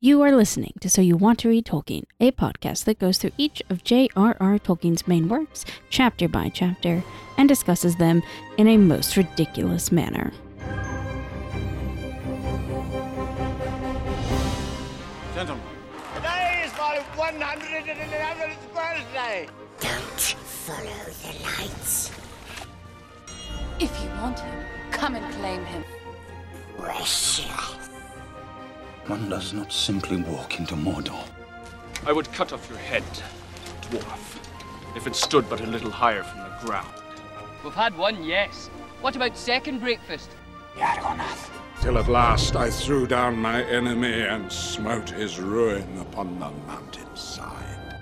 You are listening to So You Want to Read Tolkien, a podcast that goes through each of J.R.R. Tolkien's main works, chapter by chapter, and discusses them in a most ridiculous manner. Gentlemen, Today is my 111th birthday. Don't follow the lights. If you want him, come and claim him. Precious. One does not simply walk into Mordor. I would cut off your head, dwarf, if it stood but a little higher from the ground. We've had one, yes. What about second breakfast? Yargonath. Till at last I threw down my enemy and smote his ruin upon the mountainside.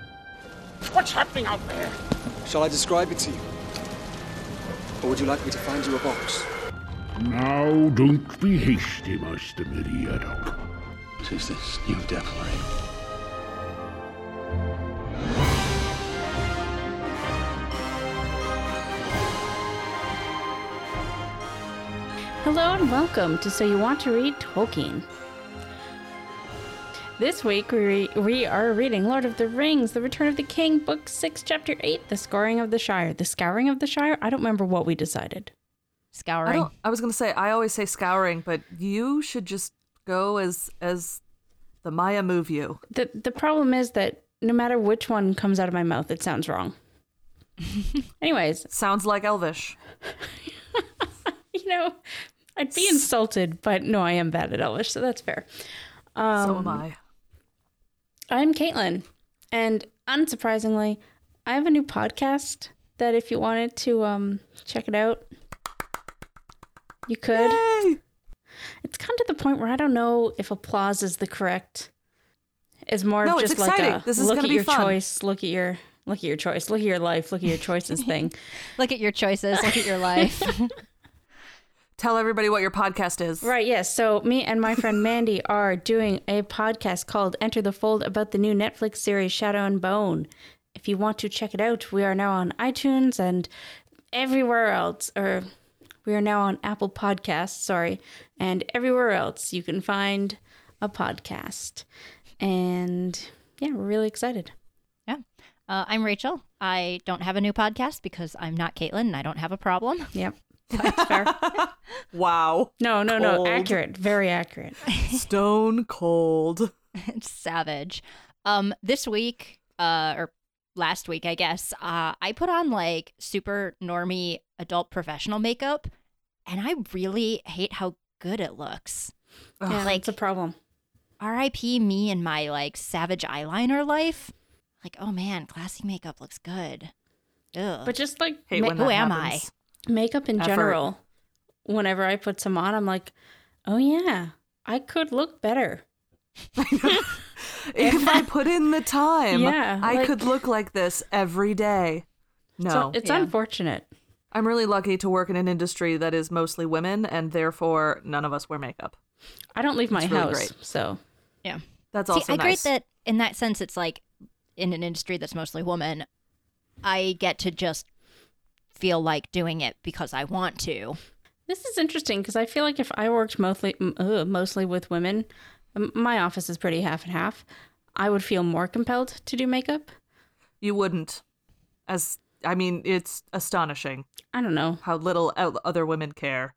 What's happening out there? Shall I describe it to you? Or would you like me to find you a box? Now, don't be hasty, Master Meriadoc. What is this new devilry? Hello and welcome to So You Want to Read Tolkien. This week we, re- we are reading Lord of the Rings, The Return of the King, Book 6, Chapter 8, The Scouring of the Shire. The Scouring of the Shire? I don't remember what we decided. Scouring. don't. I was gonna say I always say scouring, but you should just go as as the Maya move you. The, the problem is that no matter which one comes out of my mouth, it sounds wrong. Anyways, Sounds like Elvish. you know, I'd be insulted, but no, I am bad at Elvish, so that's fair. Um, so am I. I'm Caitlin, and unsurprisingly, I have a new podcast that if you wanted to um, check it out, you could. Yay! It's come to the point where I don't know if applause is the correct. It's more No, of it's just like a This is look at be your fun. choice, look at your look at your choice, look at your life, look at your choices thing. Look at your choices. Look at your life. Tell everybody what your podcast is. Right, yes. So me and my friend Mandy are doing a podcast called Enter the Fold about the new Netflix series Shadow and Bone. If you want to check it out, we are now on iTunes and everywhere else or we are now on Apple Podcasts, sorry, and everywhere else you can find a podcast. And yeah, we're really excited. yeah. Uh, I'm Rachel. I don't have a new podcast because I'm not Caitlin and I don't have a problem. Yep. That's fair. Wow. No, no, no. Accurate. Very accurate. Stone cold. it's savage. Um, this week, uh, or last week, I guess, uh, I put on like super normie adult professional makeup, and I really hate how good it looks. Yeah, like that's a problem. R.I.P. me and my like savage eyeliner life. Like, oh man, classy makeup looks good. Ugh. But just like Hate ma- who that am happens. makeup in Effort. general whenever i put some on i'm like oh yeah i could look better If I put in the time, Yeah, I like- could look like this every day. No, so it's Yeah. unfortunate I'm really lucky to work in an industry that is mostly women, and therefore none of us wear makeup. i don't leave my It's really house great. so yeah. That's See, also I nice. agree that in that sense, it's like in an industry that's mostly women, I get to just feel like doing it because I want to. this is interesting because i feel like if i worked mostly m- uh, mostly with women m- my office is pretty half and half i would feel more compelled to do makeup You wouldn't. As I mean, it's astonishing i don't know how little other women care.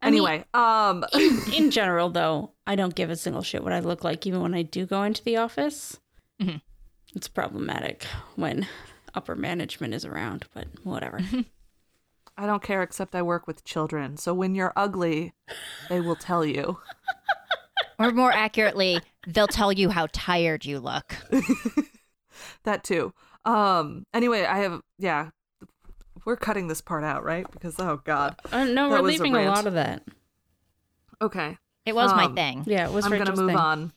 I mean- Anyway, um, in, in general though i don't give a single shit what i look like even when i do go into the office Mhm. it's problematic when upper management is around but whatever I don't care except I work with children. So when you're ugly, they will tell you. Or more accurately, they'll tell you how tired you look. That too. Um, anyway, I have yeah. We're cutting this part out, right? Because oh god. Uh, no, That we're was a leaving a, lot of that. Okay. It was my Um, thing. Yeah, it was I'm gonna move thing. on.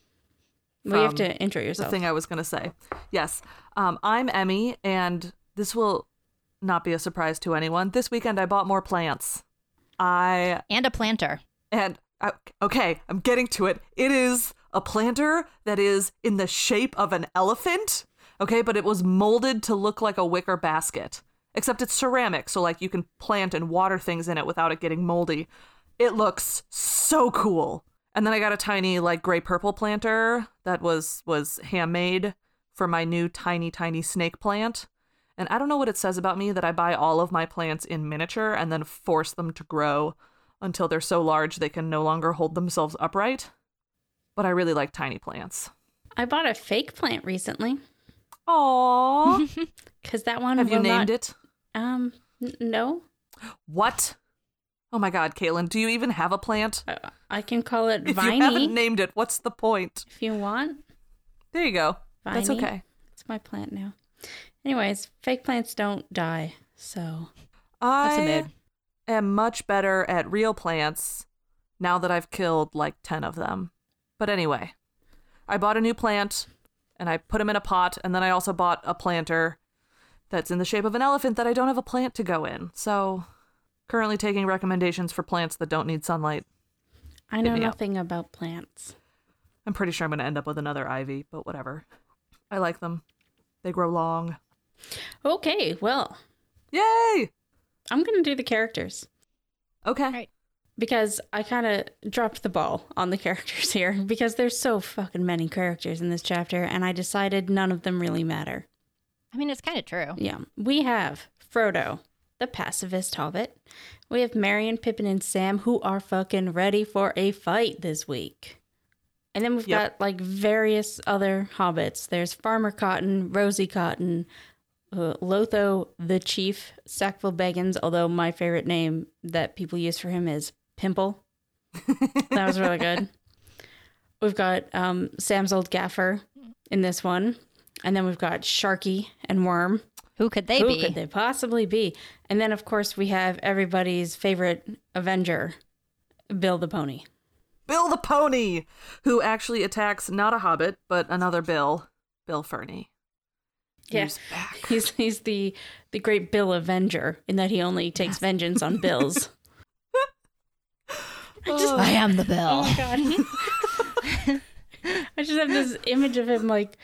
Well, you have to intro yourself. the thing I was going to say. Yes. Um, I'm Emmy, and this will not be a surprise to anyone. This weekend, I bought more plants. I, And a planter. and, I, Uh, okay, I'm getting to it. It is a planter that is in the shape of an elephant, okay, but it was molded to look like a wicker basket, except it's ceramic, so like you can plant and water things in it without it getting moldy. It looks so cool. And then I got a tiny like gray purple planter that was was handmade for my new tiny tiny snake plant. And I don't know what it says about me that I buy all of my plants in miniature and then force them to grow until they're so large they can no longer hold themselves upright. But I really like tiny plants. I bought a fake plant recently Aww. because that one Have you named not- it? Um, n- no. What? Oh my god, Kaylin, do you even have a plant? I, I can call it If Viney you haven't named it, what's the point? if you want. There you go. That's okay. It's my plant now. Anyways, fake plants don't die, so That's a I mood. Am much better at real plants now that I've killed like 10 of them. But anyway, I bought a new plant and I put them in a pot, and then I also bought a planter that's in the shape of an elephant that I don't have a plant to go in. So, currently taking recommendations for plants that don't need sunlight. I know me up. nothing about plants. I'm pretty sure I'm going to end up with another ivy, but whatever. I like them. They grow long. Okay, well, Yay! I'm gonna do the characters Okay. Right. because I kind of dropped the ball on the characters here because there's so fucking many characters in this chapter, and I decided none of them really matter. I mean, it's kind of true. Yeah, we have Frodo, the pacifist hobbit. We have Marion, and Pippin and Sam who are fucking ready for a fight this week. And then we've Yep. got like various other hobbits. There's Farmer Cotton, Rosie Cotton, uh, Lotho the Chief, Sackville Baggins, although my favorite name that people use for him is Pimple. that was really good. We've got um, Sam's old gaffer in this one. And then we've got Sharky and Worm. Who could they Who be? could they possibly be? And then, of course, we have everybody's favorite Avenger, Bill the Pony. Bill the Pony, who actually attacks not a hobbit, but another Bill, Bill Ferny. Yes, he's he's the the great Bill Avenger in that he only takes vengeance on bills. Oh. I am the bill. Oh my god! I just have this image of him like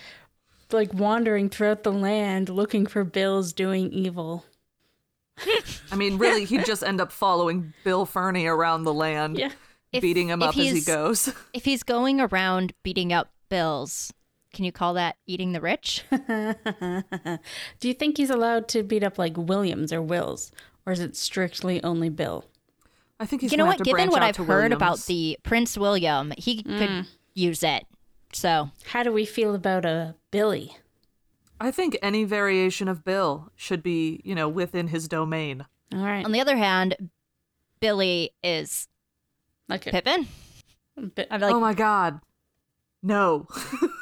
like wandering throughout the land looking for bills doing evil. I mean, really, he'd just end up following Bill Ferny around the land, Yeah. If- beating him up as he goes. If he's going around beating up bills, can you call that eating the rich? Do you think he's allowed to beat up like Williams or Wills, or is it strictly only Bill? I think he's you know what? to Given what I've to heard about the Prince William, he Mm. could use it. So How do we feel about a Billy? I think any variation of Bill should be, you know, within his domain. All right, on the other hand, Billy is like a, Pippin. Bi- I'm like, oh my god. No.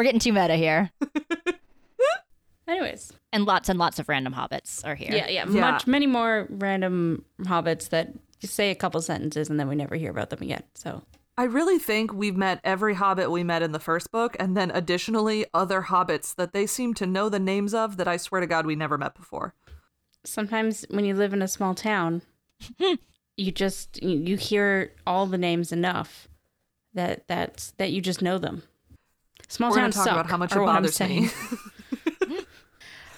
we're getting too meta here. Anyways, And lots and lots of random hobbits are here. yeah, yeah, Yeah. much many more random hobbits that just say a couple sentences and then we never hear about them again. So I really think we've met every hobbit we met in the first book, and then additionally other hobbits that they seem to know the names of that I swear to God we never met before. sometimes when you live in a small town, you just you, you hear all the names enough that that's that you just know them. Small We're towns talk suck. about how much it bothers me. saying.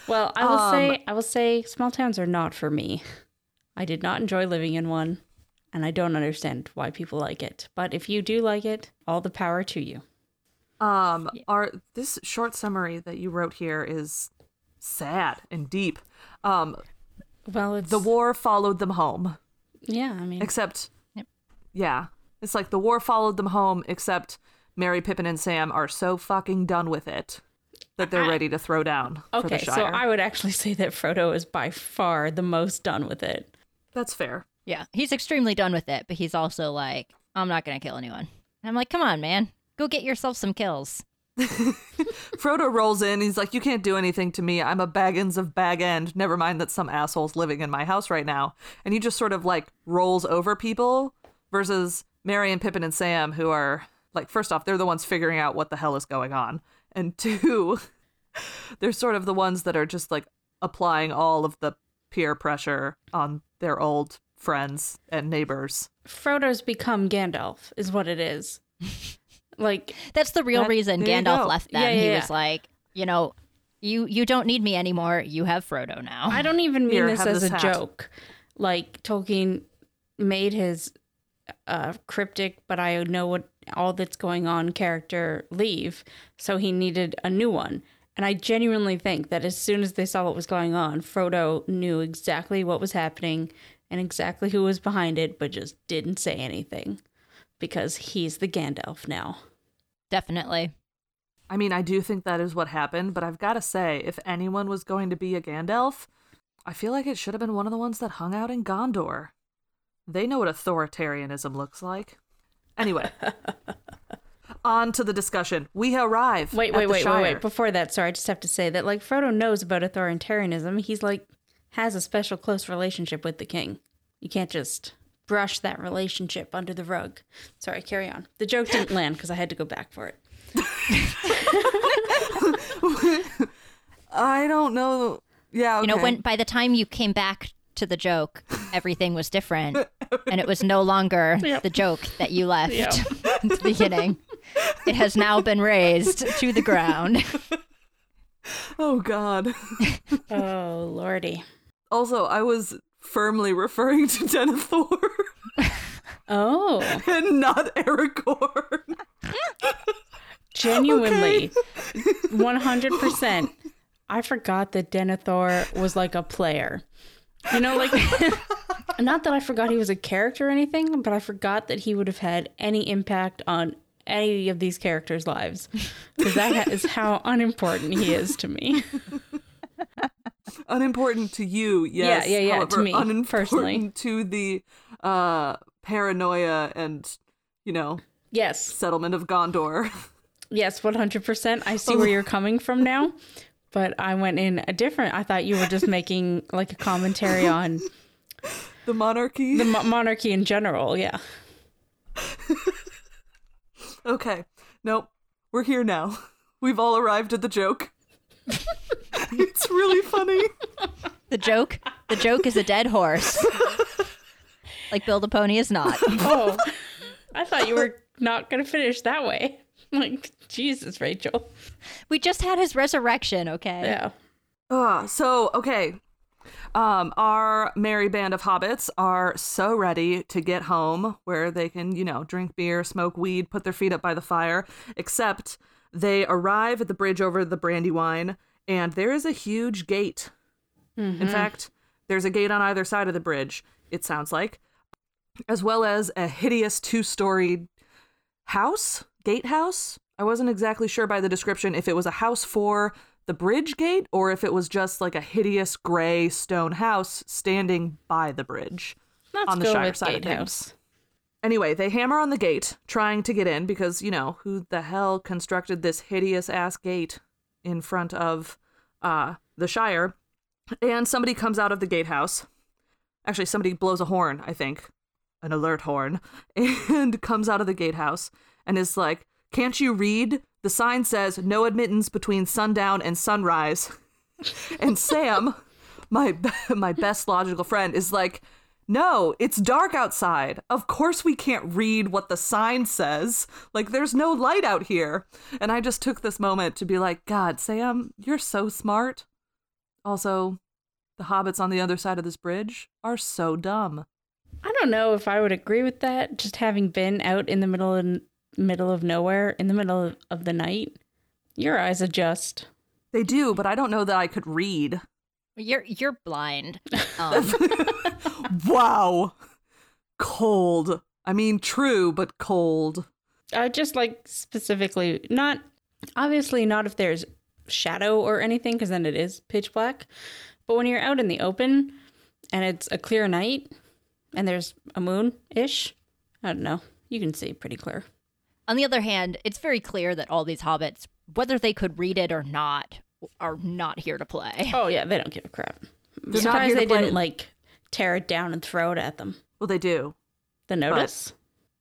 Well, I will Um, say I will say small towns are not for me. I did not enjoy living in one, and I don't understand why people like it. But if you do like it, all the power to you. Um, our this short summary that you wrote here is sad and deep. Um, Well, it's the war followed them home, yeah. I mean, except, yep. yeah, it's like the war followed them home, except Merry, Pippin, and Sam are so fucking done with it that they're I- ready to throw down for okay. the So I would actually say that Frodo is by far the most done with it. That's fair. Yeah, he's extremely done with it, but he's also like, I'm not gonna kill anyone. And I'm like, come on, man, go get yourself some kills. Frodo rolls in. He's like, "You can't do anything to me. I'm a Baggins of Bag End. Never mind that some asshole's living in my house right now." And he just sort of like rolls over people. Versus Merry and Pippin and Sam, who are like, first off, they're the ones figuring out what the hell is going on, and two, they're sort of the ones that are just like applying all of the peer pressure on their old friends and neighbors. Frodo's become Gandalf, is what it is. like That's the real That- reason Gandalf left them. Yeah, yeah, he yeah. was like, you know, you you don't need me anymore. You have Frodo now. I don't even mean Here, this as this a hat. joke. Like Tolkien made his uh, cryptic, but I know what all that's going on character leave. So he needed a new one. And I genuinely think that as soon as they saw what was going on, Frodo knew exactly what was happening and exactly who was behind it, but just didn't say anything because he's the Gandalf now. Definitely. I mean, I do think that is what happened, but I've got to say, if anyone was going to be a Gandalf, I feel like it should have been one of the ones that hung out in Gondor. They know what authoritarianism looks like. Anyway, on to the discussion. We arrive. Wait, at wait, the wait, Shire. wait, wait. Before that, sorry, I just have to say that like Frodo knows about authoritarianism. He's like has a special close relationship with the king. You can't just brush that relationship under the rug. Sorry, carry on. The joke didn't land because I had to go back for it. I don't know. Yeah, You know, when by the time you came back to the joke, everything was different, and it was no longer the joke that you left Yep. at the beginning. It has now been razed to the ground. Oh God. Oh lordy. Also, I was firmly referring to Denethor Oh, and not Aragorn. genuinely, one hundred percent. I forgot that Denethor was like a player. You know, like not that I forgot he was a character or anything, but I forgot that he would have had any impact on any of these characters' lives because that is how unimportant he is to me. unimportant to you, yes. yeah, yeah, to However, me, unimportant personally. to the uh, paranoia and you know Yes, settlement of Gondor. yes, one hundred percent. I see where you're coming from now, but I went in a different. I thought you were just making like a commentary on the monarchy. the mo- monarchy in general. Yeah. Okay, nope, we're here now. We've all arrived at the joke. it's really funny. The joke, the joke is a dead horse. Like Bill the Pony is not. Oh, I thought you were not going to finish that way. Like, Jesus, Rachel. We just had his resurrection, okay? Yeah. Uh, so okay. Um, our merry band of hobbits are so ready to get home where they can, you know, drink beer, smoke weed, put their feet up by the fire, except they arrive at the bridge over the Brandywine and there is a huge gate. In fact, there's a gate on either side of the bridge, it sounds like, as well as a hideous two storied house, gatehouse. I wasn't exactly sure by the description if it was a house for the bridge gate or if it was just like a hideous gray stone house standing by the bridge Let's on the Shire side of Gatehouse. things. Anyway, they hammer on the gate, trying to get in because, you know, who the hell constructed this hideous ass gate in front of uh, the Shire? And somebody comes out of the gatehouse. Actually, somebody blows a horn, I think, an alert horn, and comes out of the gatehouse and is like, Can't you read? The sign says no admittance between sundown and sunrise. and Sam, my my best logical friend, is like, no, it's dark outside. Of course we can't read what the sign says. Like there's no light out here. And I just took this moment to be like, God, Sam, you're so smart. Also, the hobbits on the other side of this bridge are so dumb. I don't know if I would agree with that. Just having been out in the middle of middle of nowhere in the middle of, of the night, your eyes adjust. They do, but I don't know that I could read. You're you're blind. Um, Wow. Cold. I mean, true, but cold. I just like specifically not obviously not if there's shadow or anything because then it is pitch black. But when you're out in the open and it's a clear night and there's a moon ish, I don't know. You can see pretty clear. On the other hand, it's very clear that all these hobbits, whether they could read it or not, are not here to play. Oh yeah, they don't give a crap. I'm They're not surprised here they play- didn't like tear it down and throw it at them. Well, they do. The notice.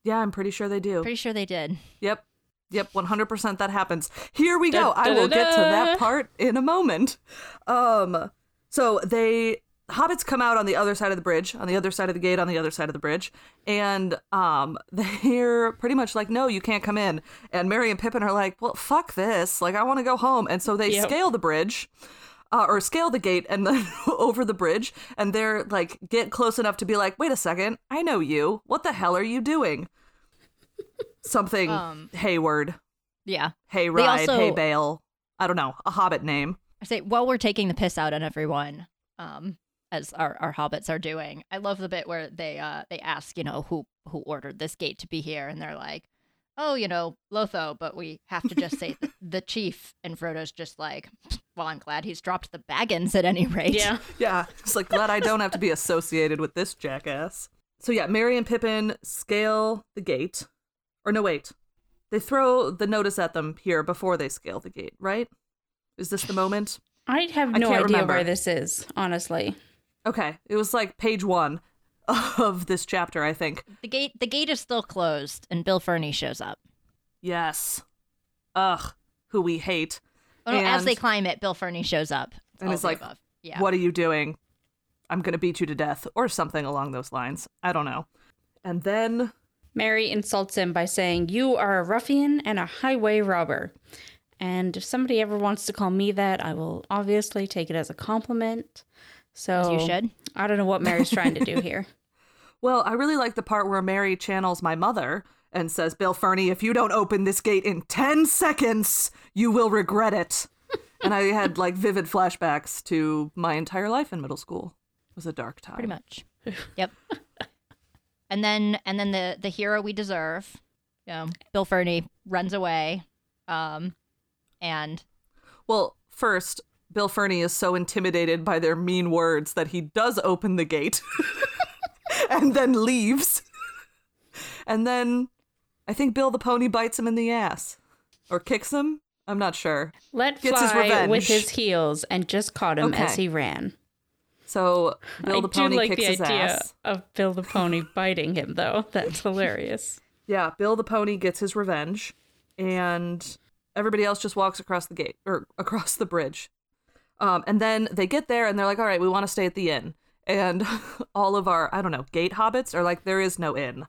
Yeah, I'm pretty sure they do. Pretty sure they did. Yep. Yep, 100% that happens. Here we go. I will get to that part in a moment. Um so they hobbits come out on the other side of the bridge, on the other side of the gate, on the other side of the bridge, and um they're pretty much like no, you can't come in. And Merry and Pippin are like, "Well, fuck this. Like I want to go home." And so they Yep. scale the bridge. uh, or scale the gate and then over the bridge, and they're like get close enough to be like, wait a second, I know you. What the hell are you doing? Something Um, Hayward, Yeah. Hey They Ride, also- Hey Bale. I don't know, a Hobbit name. I say while we're taking the piss out on everyone, um, as our, our hobbits are doing. I love the bit where they uh they ask, you know, who who ordered this gate to be here, and they're like, Oh, you know, Lotho, but we have to just say the, the chief. And Frodo's just like, Well, I'm glad he's dropped the Baggins at any rate. Yeah. Yeah, it's like glad I don't have to be associated with this jackass. So yeah, Merry and Pippin scale the gate. Or no, wait. They throw the notice at them here before they scale the gate, right? Is this the moment? I have no can't idea remember. where this is, honestly. Okay, it was like page one of this chapter, I think. The gate the gate is still closed, and Bill Ferny shows up. Yes. Ugh, who we hate. Oh, no, as they climb it, Bill Ferny shows up. and all it's like, above. yeah. "What are you doing? I'm gonna beat you to death," or something along those lines. I don't know. And then Merry insults him by saying, You are a ruffian and a highway robber. And if somebody ever wants to call me that, I will obviously take it as a compliment. So you should. I don't know what Merry's trying to do here. Well, I really like the part where Merry channels my mother and says, Bill Ferny, if you don't open this gate in 10 seconds, you will regret it. and I had like vivid flashbacks to my entire life in middle school. It was a dark time. Pretty much. Yep. and then and then the the hero we deserve, you know, Bill Ferny runs away. Um and Well, first, Bill Ferny is so intimidated by their mean words that he does open the gate and then leaves. and then I think Bill the pony bites him in the ass or kicks him. I'm not sure. Let Gets his fly revenge. with his heels and just caught him as he ran. So Bill I the pony like kicks the his idea ass. of Bill the pony biting him, though. That's hilarious. Yeah, Bill the pony gets his revenge, and everybody else just walks across the gate or across the bridge. Um, and then they get there and they're like, "All right, we want to stay at the inn." And all of our I don't know gate hobbits are like, "There is no inn,"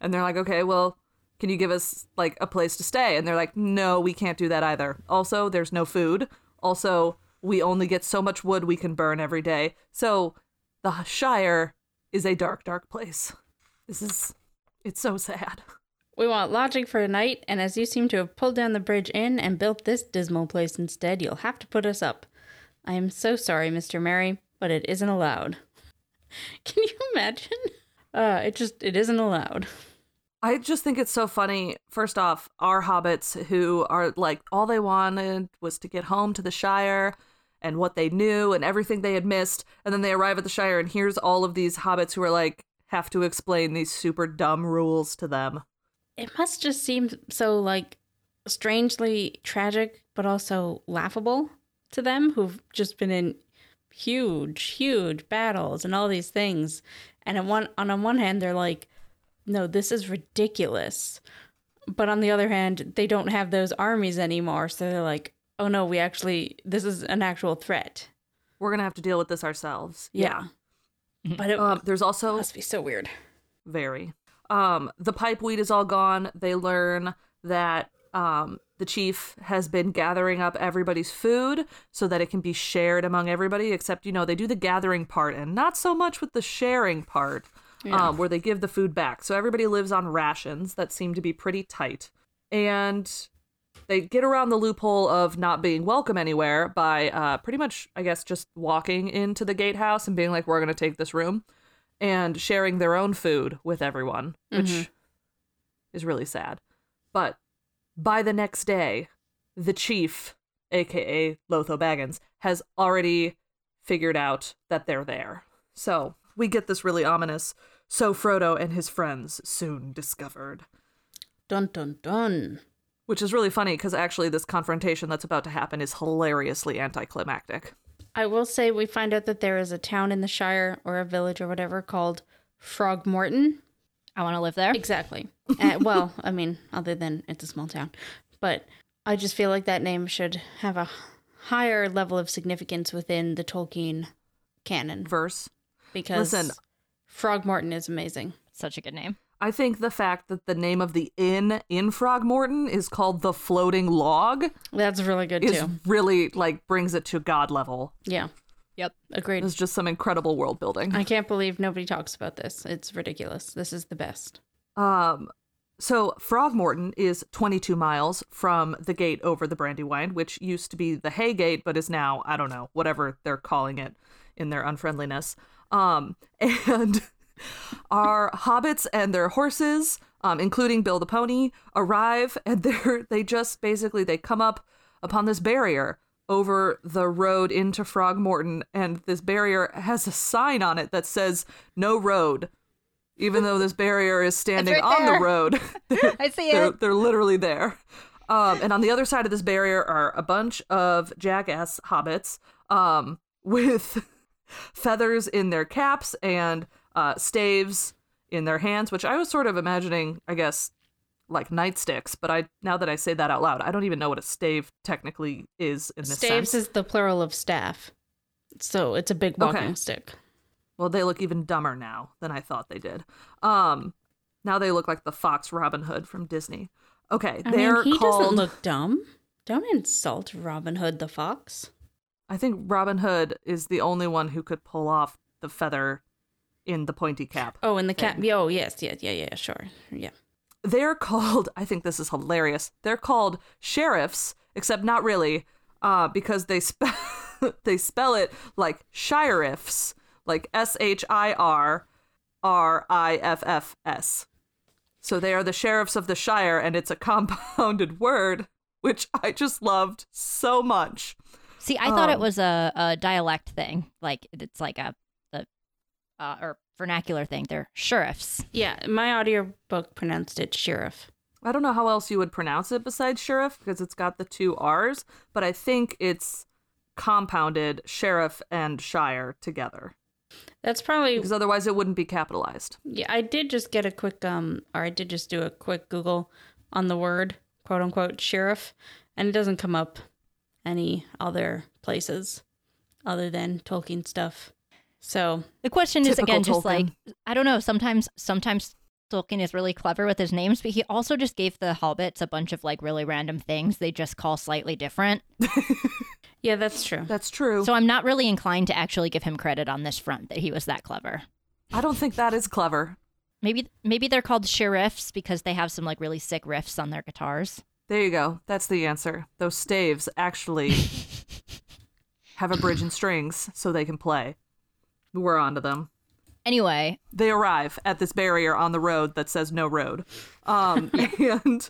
and they're like, "Okay, well." Can you give us like a place to stay? And they're like, no, we can't do that either. Also, there's no food. Also, we only get so much wood we can burn every day. So, the Shire is a dark, dark place. This is, it's so sad. We want lodging for a night, and as you seem to have pulled down the bridge in and built this dismal place instead, you'll have to put us up. I am so sorry, Mr. Merry, but it isn't allowed. Can you imagine? Uh, it just it isn't allowed. I just think it's so funny. First off, our hobbits who are like all they wanted was to get home to the Shire and what they knew and everything they had missed, and then they arrive at the Shire and here's all of these hobbits who are like have to explain these super dumb rules to them. It must just seem so like strangely tragic, but also laughable to them who've just been in huge, huge battles and all these things. And on one on on one hand, they're like, "No, this is ridiculous," but on the other hand, they don't have those armies anymore, so they're like, "Oh no, we actually this is an actual threat." We're gonna have to deal with this ourselves. Yeah, but it Um, there's also must be so weird. very. Um, the pipe weed is all gone. They learn that um, the chief has been gathering up everybody's food so that it can be shared among everybody. Except, you know, they do the gathering part and not so much with the sharing part, Yeah. um, where they give the food back. So everybody lives on rations that seem to be pretty tight. And they get around the loophole of not being welcome anywhere by uh, pretty much, I guess, just walking into the gatehouse and being like, we're going to take this room and sharing their own food with everyone, which Mhm. is really sad. But by the next day, the chief, aka Lotho Baggins, has already figured out that they're there. So we get this really ominous. So Frodo and his friends soon discovered. Dun dun dun. Which is really funny because actually, this confrontation that's about to happen is hilariously anticlimactic. I will say we find out that there is a town in the Shire or a village or whatever called Frogmorton. I want to live there. Exactly. uh, well, I mean, other than it's a small town, but I just feel like that name should have a higher level of significance within the Tolkien canon Verse. because Listen. Frogmorton is amazing. Such a good name. I think the fact that the name of the inn in Frogmorton is called the Floating Log That's really good is too. really like brings it to god level. Yeah. Yep. Agreed. It's just some incredible world building. I can't believe nobody talks about this. It's ridiculous. This is the best. Um, so Frogmorton is 22 miles from the gate over the Brandywine, which used to be the Hay Gate, but is now I don't know whatever they're calling it in their unfriendliness. Um, and our hobbits and their horses, um, including Bill the Pony, arrive, and they're they just basically they come up upon this barrier over the road into Frogmorton, and this barrier has a sign on it that says "No road." Even though this barrier is standing right on the road, I see they're, it. they're literally there. Um, and on the other side of this barrier are a bunch of jackass hobbits um, with feathers in their caps and uh, staves in their hands, which I was sort of imagining, I guess, like nightsticks. But I now that I say that out loud, I don't even know what a stave technically is in this Staves sense. is the plural of staff. So it's a big walking Okay. stick. Well, they look even dumber now than I thought they did. Um, now they look like the Fox Robin Hood from Disney. Okay, I they're mean, he called. doesn't look dumb. Don't insult Robin Hood the fox. I think Robin Hood is the only one who could pull off the feather in the pointy cap. Oh, in the cap. Oh, yes, yeah, yeah, yeah, sure, yeah. They're called. I think this is hilarious. They're called sheriffs, except not really, uh, because they spell they spell it like sheriffs, like S H I R R I F F S. So they are the sheriffs of the Shire, and it's a compounded word, which I just loved so much. See, I thought it Um, was a, a dialect thing. Like it's like a, a uh, or vernacular thing. They're sheriffs. Yeah, my audiobook pronounced it sheriff. I don't know how else you would pronounce it besides sheriff because it's got the two R's, but I think it's compounded sheriff and shire together That's probably because otherwise it wouldn't be capitalized. yeah. I did just get a quick um, or I did just do a quick Google on the word quote unquote sheriff, and it doesn't come up any other places other than Tolkien stuff. So The question is Typical again just like I don't know. Sometimes sometimes Tolkien is really clever with his names, but he also just gave the hobbits a bunch of like really random things they just call slightly different. yeah, that's true. That's true. So I'm not really inclined to actually give him credit on this front that he was that clever. I don't think that is clever. Maybe maybe they're called sheriffs because they have some like really sick riffs on their guitars. There you go. That's the answer. Those staves actually have a bridge and strings so they can play. We're onto them. Anyway, They arrive at this barrier on the road that says no road. Um, and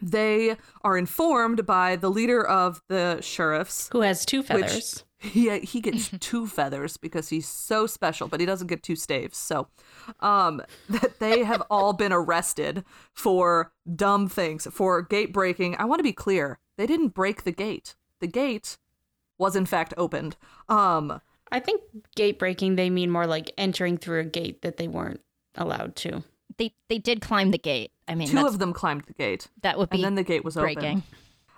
they are informed by the leader of the sheriffs. Who has two feathers? He, he gets two feathers because he's so special, but he doesn't get two staves. So, um, that they have all been arrested for dumb things, for gate breaking. I want to be clear: they didn't break the gate. The gate was in fact opened. Um, I think gate breaking they mean more like entering through a gate that they weren't allowed to. they they did climb the gate. I mean, two of them climbed the gate, that would be and then the gate was breaking. open.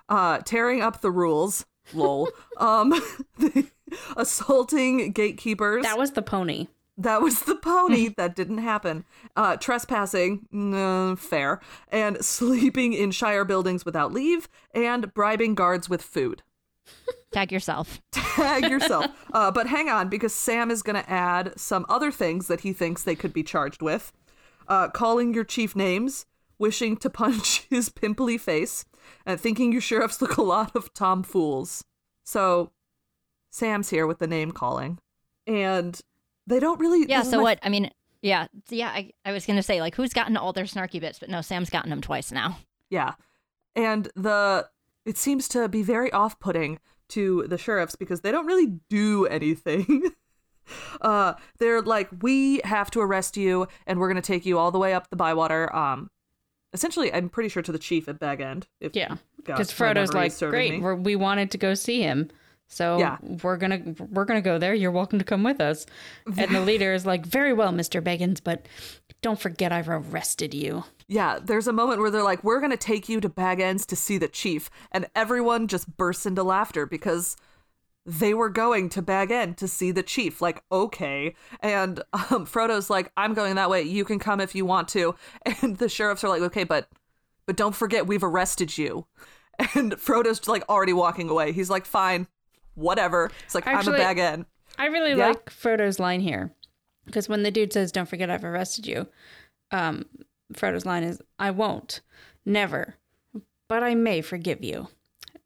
Uh, tearing up the rules. Lol. um, assaulting gatekeepers. That was the pony. That was the pony. that didn't happen. Uh, trespassing, no, fair. And sleeping in Shire buildings without leave, and bribing guards with food. Tag yourself. Tag yourself. Uh, but hang on, because Sam is going to add some other things that he thinks they could be charged with uh, calling your chief names, wishing to punch his pimply face, and thinking your sheriffs look a lot of tomfools. So, Sam's here with the name calling. And they don't really. Yeah. So what? I mean, yeah, yeah. I, I was gonna say like who's gotten all their snarky bits, but no, Sam's gotten them twice now. Yeah. And the it seems to be very off-putting to the sheriffs because they don't really do anything. uh they're like we have to arrest you and we're going to take you all the way up the bywater um essentially I'm pretty sure to the chief at Bag End. If Yeah, because Frodo's like, great, we're, we wanted to go see him, so Yeah. we're gonna we're gonna go there. You're welcome to come with us. And the leader is like, very well, Mister Baggins, but don't forget I've arrested you. Yeah, there's a moment where they're like, "We're gonna take you to Bag Ends to see the chief," and everyone just bursts into laughter because they were going to Bag End to see the chief. Like, okay. And um, Frodo's like, I'm going that way. You can come if you want to. And the sheriffs are like, okay, but but don't forget we've arrested you. And Frodo's like already walking away. He's like, fine, whatever. It's like Actually, I'm a Bag End. I really Yeah? like Frodo's line here because when the dude says, "Don't forget I've arrested you," um, Frodo's line is, "I won't, never, but I may forgive you."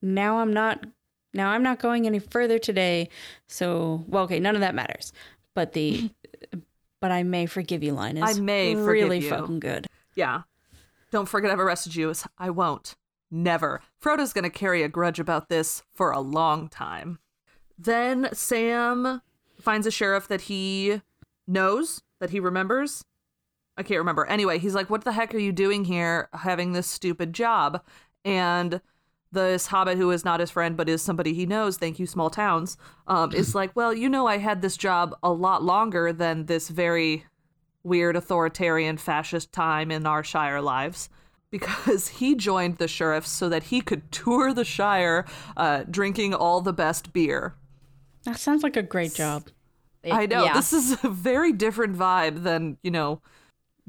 Now I'm not. Now I'm not going any further today. So, well, okay, none of that matters. But the, but I may forgive you line is I may forgive really fucking good. Yeah. Don't forget I've arrested you. I won't. Never. Frodo's going to carry a grudge about this for a long time. Then Sam finds a sheriff that he knows, that he remembers. I can't remember. Anyway, he's like, What the heck are you doing here having this stupid job? And this hobbit who is not his friend but is somebody he knows, thank you, small towns, um, is like, Well, you know, I had this job a lot longer than this very weird authoritarian fascist time in our Shire lives because he joined the sheriffs so that he could tour the Shire uh, drinking all the best beer. That sounds like a great job. I know. yeah. This is a very different vibe than, you know,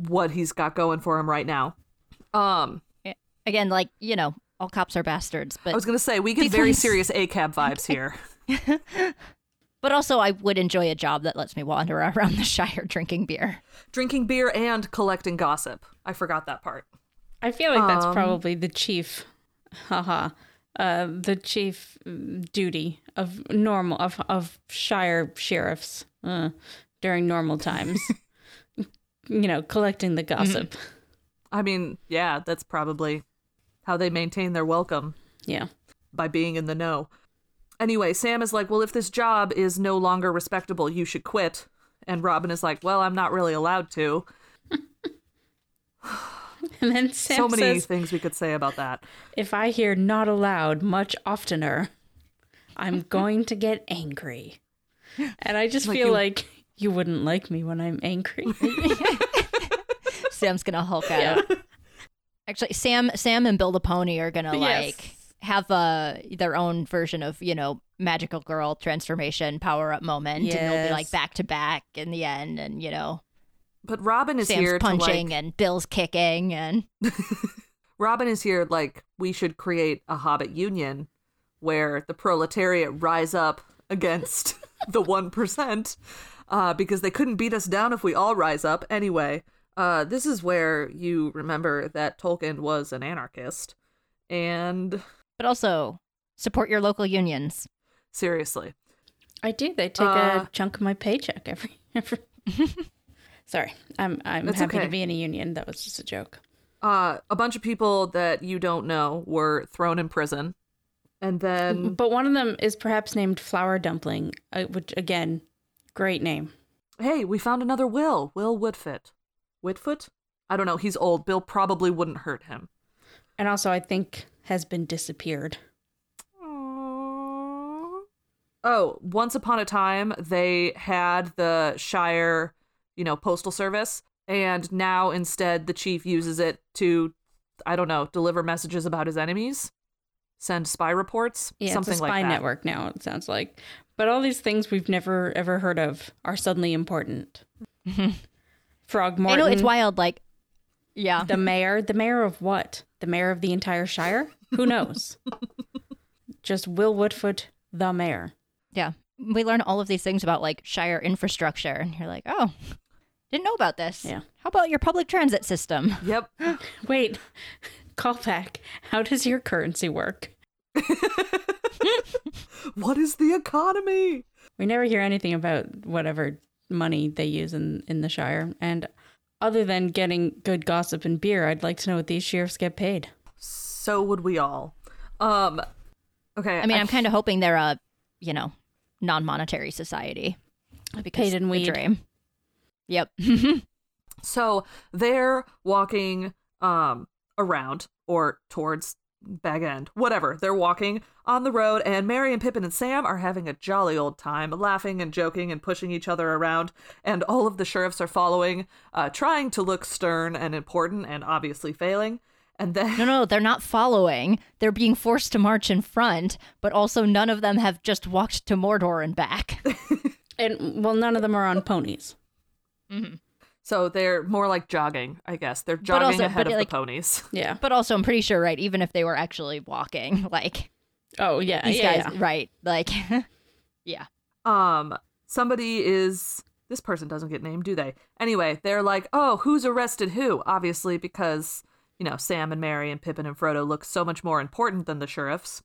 what he's got going for him right now. Um, Again, like, you know, all cops are bastards, but I was going to say, we get These very serious ACAB vibes here. but also I would enjoy a job that lets me wander around the Shire drinking beer. drinking beer and collecting gossip. I forgot that part. I feel like that's Um, probably the chief, haha, uh, the chief mm, duty of normal of of Shire sheriffs uh, during normal times. You know, collecting the mm-hmm. gossip. I mean, yeah, that's probably how they maintain their welcome. Yeah. by being in the know. Anyway, Sam is like, Well, if this job is no longer respectable, you should quit. And Robin is like, Well, I'm not really allowed to. And then Sam says, so many says, things we could say about that. "If I hear not allowed much oftener, I'm going to get angry." And I just Like feel you- like you wouldn't like me when I'm angry. Sam's gonna Hulk out. Actually, Sam, Sam and Bill the Pony are gonna Yes. like have uh their own version of you know magical girl transformation power up moment, yes. and they'll be like back to back in the end, and you know But Robin is Sam's here punching to like and Bill's kicking, and Robin is here like we should create a Hobbit union where the proletariat rise up against the one percent uh, because they couldn't beat us down if we all rise up. Anyway, uh, this is where you remember that Tolkien was an anarchist, and but also support your local unions. seriously, I do. They take Uh, a chunk of my paycheck every every. Sorry, I'm I'm happy okay. to be in a union. That was just a joke. uh, a bunch of people that you don't know were thrown in prison, and then But one of them is perhaps named Flour Dumpling, uh, which again, great name. hey, we found another Will, Will Woodfoot, Whitfoot. I don't know. He's old. Bill probably wouldn't hurt him. And also, I think has been disappeared. Oh, once upon a time, they had the Shire, you know, postal service, and now instead the chief uses it to, I don't know, deliver messages about his enemies, send spy reports, Yeah, something it's a spy like that. network now. It sounds like, but all these things we've never ever heard of are suddenly important. Frog I know it's wild. Like, yeah, The mayor. The mayor of what? The mayor of the entire Shire? Who knows? Just Will Woodfoot, the mayor. yeah. We learn all of these things about like Shire infrastructure, and you're like, oh, didn't know about this. Yeah. How about your public transit system? Yep. Wait, call back. How does your currency work? what is the economy? We never hear anything about whatever money they use in, in the Shire. And other than getting good gossip and beer, I'd like to know what these sheriffs get paid. So would we all. Um, okay. I mean, I'm kind of hoping they're a, you know, non-monetary society. Because Paid in the weed. dream. Yep. So they're walking um around or towards Bag End, whatever. They're walking on the road, and Merry and Pippin and Sam are having a jolly old time, laughing and joking and pushing each other around. And all of the sheriffs are following, uh, trying to look stern and important, and obviously failing. And then No, no, they're not following. They're being forced to march in front, but also none of them have just walked to Mordor and back. And well, none of them are on ponies. So they're more like jogging, I guess. They're jogging also- ahead of like- the ponies. Yeah. but also, I'm pretty sure, right? Even if they were actually walking, like Oh yeah. these yeah, guys, yeah. right? Like, yeah. Um, somebody is this person doesn't get named, do they? Anyway, they're like, oh, who's arrested who? Obviously, because you know Sam and Merry and Pippin and Frodo look so much more important than the sheriffs.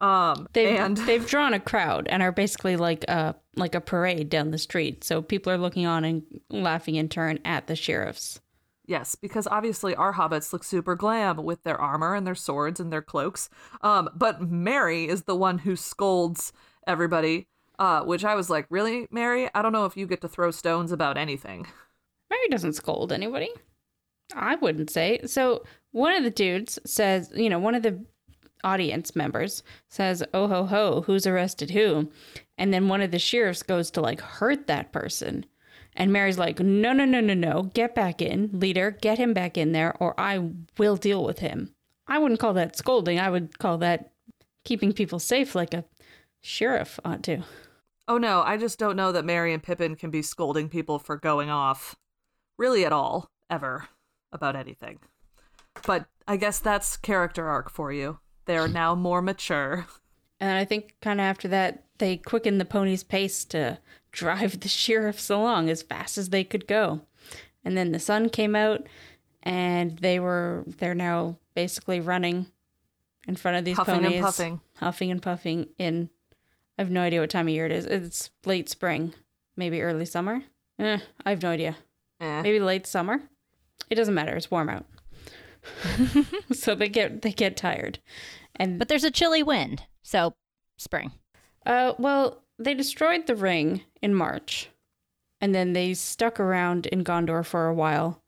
Um, They've and they've drawn a crowd and are basically like a like a parade down the street. So people are looking on and laughing in turn at the sheriffs. Yes, because obviously our hobbits look super glam with their armor and their swords and their cloaks. Um, but Merry is the one who scolds everybody. Uh, which I was like, really, Merry? I don't know if you get to throw stones about anything. Merry doesn't scold anybody. I wouldn't say. So one of the dudes says, you know, one of the audience members says, "Oh ho ho, who's arrested who?" And then one of the sheriffs goes to like hurt that person. And Merry's like, "No, no, no, no, no. Get back in, leader. Get him back in there or I will deal with him." I wouldn't call that scolding. I would call that keeping people safe like a sheriff ought to. Oh no, I just don't know that Merry and Pippin can be scolding people for going off, really at all, ever, about anything. But I guess that's character arc for you. They're now more mature. And I think kind of after that, they quickened the pony's pace to drive the sheriffs along as fast as they could go. And then the sun came out, and they were they're now basically running in front of these Huffing and ponies, puffing. huffing and puffing. In I have no idea what time of year it is. It's late spring, maybe early summer. Eh, I have no idea. Eh. Maybe late summer. It doesn't matter. It's warm out. so they get they get tired, and But there's a chilly wind, so spring. Uh, well, they destroyed the ring in March, and then they stuck around in Gondor for a while,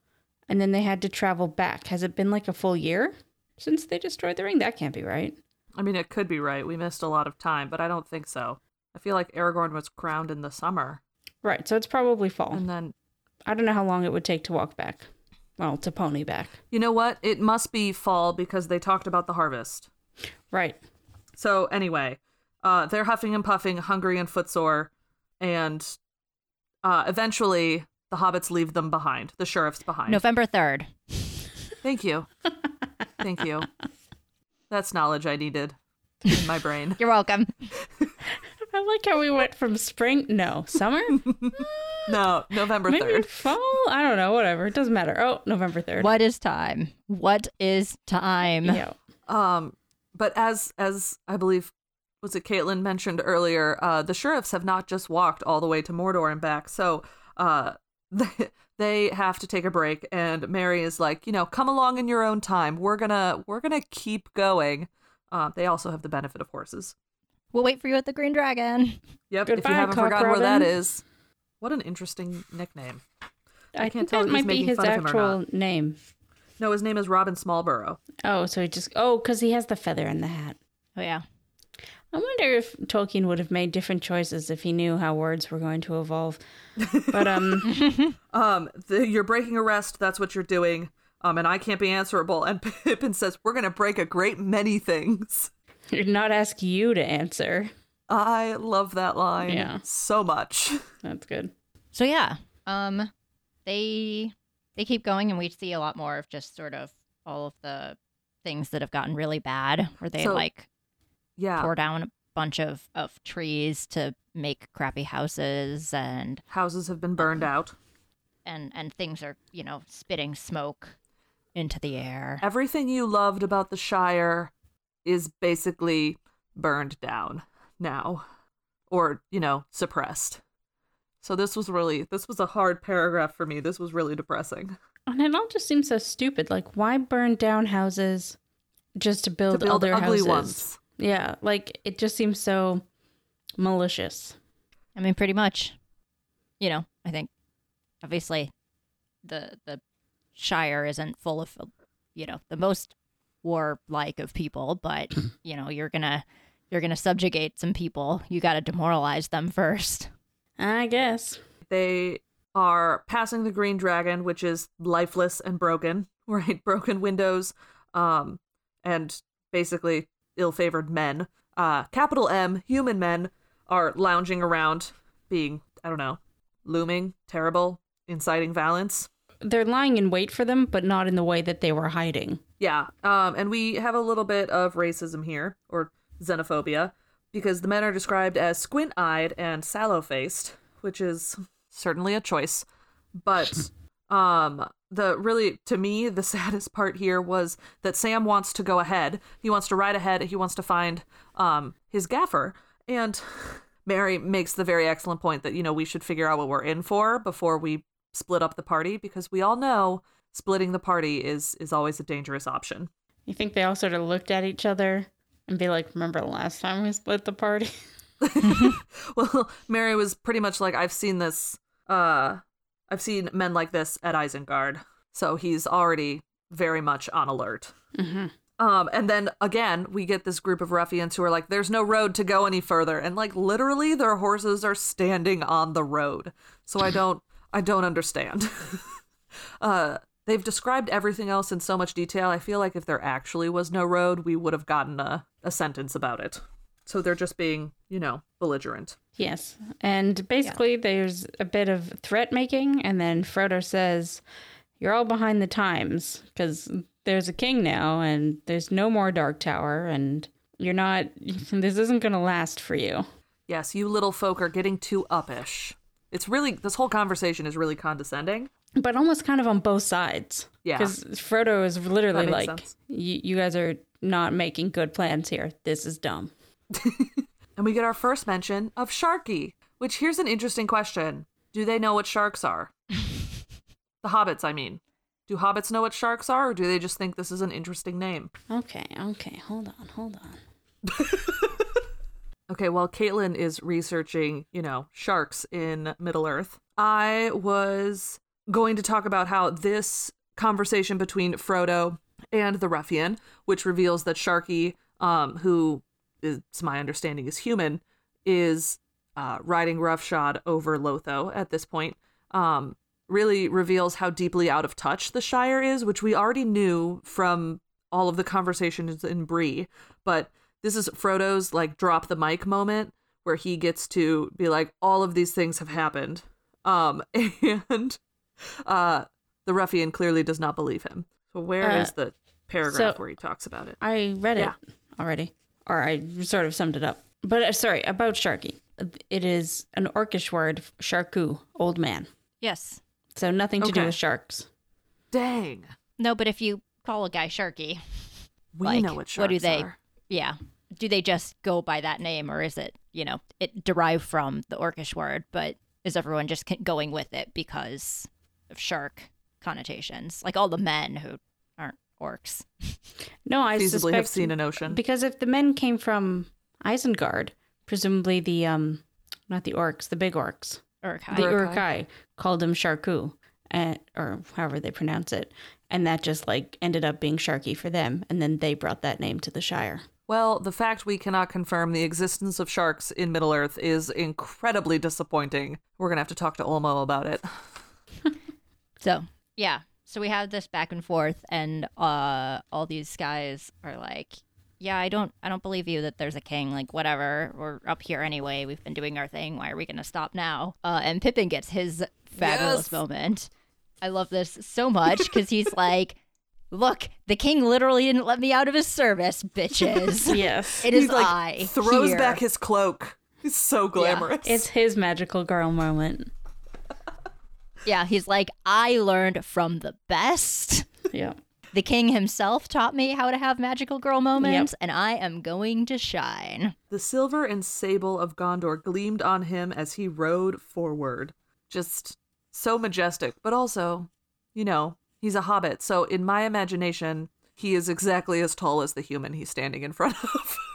and then they had to travel back. Has it been like a full year since they destroyed the ring? That can't be right. I mean, it could be right. We missed a lot of time, but I don't think so. I feel like Aragorn was crowned in the summer. Right, so it's probably fall. And then, I don't know how long it would take to walk back. Well, to pony back. you know what? It must be fall because they talked about the harvest. Right. So, anyway, uh, they're huffing and puffing, hungry and footsore, and uh, eventually the hobbits leave them behind, the sheriffs behind. November 3rd. Thank you. Thank you. That's knowledge I needed in my brain. You're welcome. I like how we went from spring, no, summer, No, November maybe 3rd. fall. I don't know. Whatever. It doesn't matter. Oh, November third. What is time? What is time? Yeah. Um, but as as I believe was it Caitlin mentioned earlier, uh, the sheriffs have not just walked all the way to Mordor and back, so uh, they, they have to take a break. And Merry is like, you know, come along in your own time. We're gonna we're gonna keep going. Uh, they also have the benefit of horses. We'll wait for you at the Green Dragon. Yep. if you haven't Cock forgotten where that is, what an interesting nickname. I, can't tell that if he's might be making his fun of him or actual not. name. No, his name is Robin Smallburrow. Oh, so he just oh, because he has the feather in the hat. Oh, yeah. I wonder if Tolkien would have made different choices if he knew how words were going to evolve. But um, um the, you're breaking arrest that's what you're doing um and i can't be answerable and pippin says we're gonna break a great many things did not ask you to answer. i love that line Yeah. so much That's good. So yeah, um, they they keep going, and we see a lot more of just sort of all of the things that have gotten really bad, where they So- like yeah. pour down a bunch of of trees to make crappy houses, and houses have been burned mm-hmm. out. And and things are you know spitting smoke into the air. everything you loved about the shire is basically burned down now or you know suppressed. So this was really this was a hard paragraph for me. This was really depressing. And it all just seems so stupid. Like, why burn down houses just to build, to build other ugly houses? ones Yeah, like it just seems so malicious. I mean, pretty much. You know, I think obviously the the Shire isn't full of you know the most warlike of people, but you know you're gonna you're gonna subjugate some people. You got to demoralize them first. I guess. They are passing the green dragon, which is lifeless and broken, right? Broken windows, um, and basically ill-favored men. Uh, capital M, human men, are lounging around, being I don't know, looming, terrible, inciting violence. They're lying in wait for them, but not in the way that they were hiding. Yeah, um, and we have a little bit of racism here, or xenophobia, because the men are described as squint eyed and sallow faced, which is certainly a choice. But um, the really, to me, the saddest part here was that Sam wants to go ahead. He wants to ride ahead. He wants to find um, his gaffer. And Merry makes the very excellent point that, you know, we should figure out what we're in for before we split up the party because we all know splitting the party is is always a dangerous option. You think they all sort of looked at each other and be like, "Remember the last time we split the party?" well, Merry was pretty much like, "I've seen this. Uh, I've seen men like this at Isengard." So he's already very much on alert. Mm-hmm. Um, and then again, we get this group of ruffians who are like, "There's no road to go any further," and like literally, their horses are standing on the road. So I don't, I don't understand. uh, they've described everything else in so much detail. I feel like if there actually was no road, we would have gotten a, a sentence about it. So they're just being, you know, belligerent. Yes. And basically, there's a bit of threat making, and then Frodo says, You're all behind the times because there's a king now, and there's no more Dark Tower, and you're not, this isn't going to last for you. Yes, you little folk are getting too uppish. It's really, this whole conversation is really condescending. But almost kind of on both sides. Yeah. Because Frodo is literally like, sense. you, you guys are not making good plans here. This is dumb. And we get our first mention of Sharky, which here's an interesting question. Do they know what sharks are? the hobbits, I mean. Do hobbits know what sharks are, or do they just think this is an interesting name? Okay, okay, hold on, hold on. Okay, while Caitlin is researching, you know, sharks in Middle Earth, I was going to talk about how this conversation between Frodo and the ruffian, which reveals that Sharky, um, who is to my understanding is human, is uh, riding roughshod over Lotho at this point, um, really reveals how deeply out of touch the Shire is, which we already knew from all of the conversations in Bree, but this is Frodo's like drop the mic moment where he gets to be like, all of these things have happened. Um, and uh, the ruffian clearly does not believe him. So where is Uh, the paragraph so- where he talks about it? I read Yeah. it already, or I sort of summed it up. But uh, sorry, about Sharky. It is an orcish word, sharku, old man. Yes. So nothing to do with sharks. Dang. No, but if you call a guy Sharky, We like, know what sharks what do they? are. Yeah. Do they just go by that name, or is it you know it derived from the Orcish word? But is everyone just going with it because of shark connotations? Like all the men who aren't orcs. No, I Feasibly have seen an ocean. because if the men came from Isengard, presumably the um, not the orcs, the big orcs, Uruk-hai. the Uruk-hai. Urukai called them Sharku, and or however they pronounce it, and that just like ended up being Sharky for them, and then they brought that name to the Shire. Well, the fact we cannot confirm the existence of sharks in Middle Earth is incredibly disappointing. We're gonna have to talk to Olmo about it. So yeah, so we have this back and forth, and uh, all these guys are like, "Yeah, I don't, I don't believe you that there's a king. Like, whatever, we're up here anyway. We've been doing our thing. Why are we gonna stop now?" Uh, and Pippin gets his fabulous Yes. moment. I love this so much because he's like, "Look, the king literally didn't let me out of his service, bitches. Yes, It is He like I throws here." back his cloak. He's so glamorous. it's his magical girl moment. Yeah, he's like, "I learned from the best." Yeah. The king himself taught me how to have magical girl moments, and I am going to shine. The silver and sable of Gondor gleamed on him as he rode forward. Just so majestic, but also, you know, he's a hobbit, so in my imagination, he is exactly as tall as the human he's standing in front of.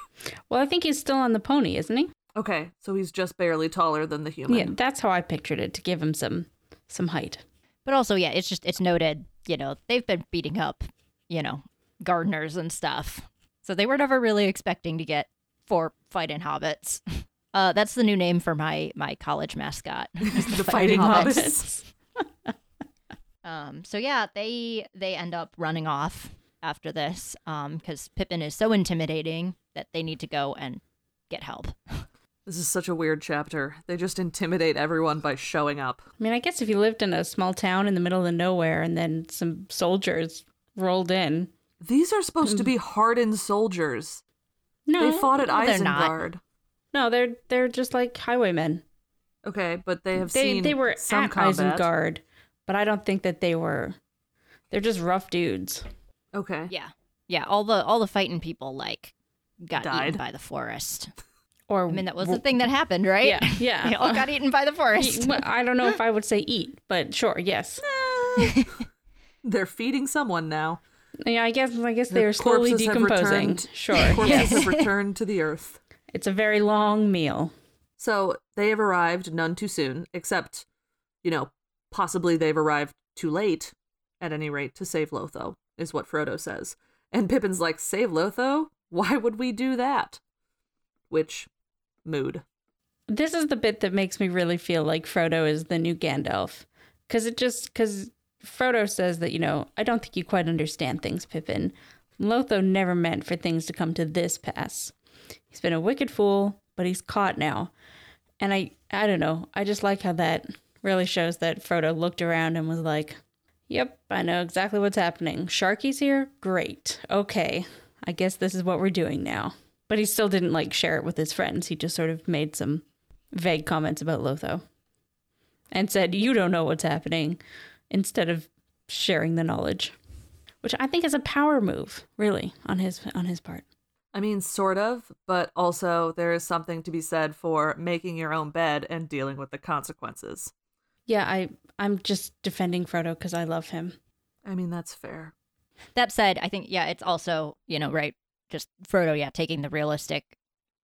Well, I think he's still on the pony, isn't he? okay, so he's just barely taller than the human. Yeah, that's how I pictured it to give him some some height. But also, yeah, it's just it's noted, you know, they've been beating up, you know, gardeners and stuff. So they were never really expecting to get four fighting hobbits. Uh, that's the new name for my my college mascot. the fighting hobbits. Um, so yeah, they they end up running off after this because Pippin is so intimidating that they need to go and get help. This is such a weird chapter. They just intimidate everyone by showing up. I mean, I guess if you lived in a small town in the middle of nowhere and then some soldiers rolled in. These are supposed to be mm. hardened soldiers. No, they fought at no, they're not. Isengard. No, they're they're just like highwaymen. Okay, but they have They seen they were some at combat. Isengard, but I don't think that they were. They're just rough dudes. Okay. Yeah. Yeah, all the all the fighting people like got Died. eaten by the forest. Or I mean that was the thing that happened, right? Yeah, yeah. they all got eaten by the forest. I don't know if I would say eat, but sure, yes. They're feeding someone now. Yeah, I guess I guess The they're slowly decomposing. returned- Sure. Corpses yes. have returned to the earth. It's a very long meal. So they have arrived none too soon, except, you know, possibly they've arrived too late, at any rate, to save Lotho, is what Frodo says. And Pippin's like, Save Lotho? Why would we do that? Which, mood. This is the bit that makes me really feel like Frodo is the new Gandalf. Because it just, because Frodo says that, you know, I don't think you quite understand things, Pippin. Lotho never meant for things to come to this pass. He's been a wicked fool, but he's caught now. And I, I don't know, I just like how that really shows that Frodo looked around and was like, yep, I know exactly what's happening. Sharky's here? Great. Okay. I guess this is what we're doing now. But he still didn't like share it with his friends. He just sort of made some vague comments about Lotho and said, You don't know what's happening, instead of sharing the knowledge. Which I think is a power move, really, on his on his part. I mean, sort of, but also there is something to be said for making your own bed and dealing with the consequences. Yeah, I I'm just defending Frodo because I love him. I mean, that's fair. That said, I think yeah, it's also you know right, just Frodo, yeah, taking the realistic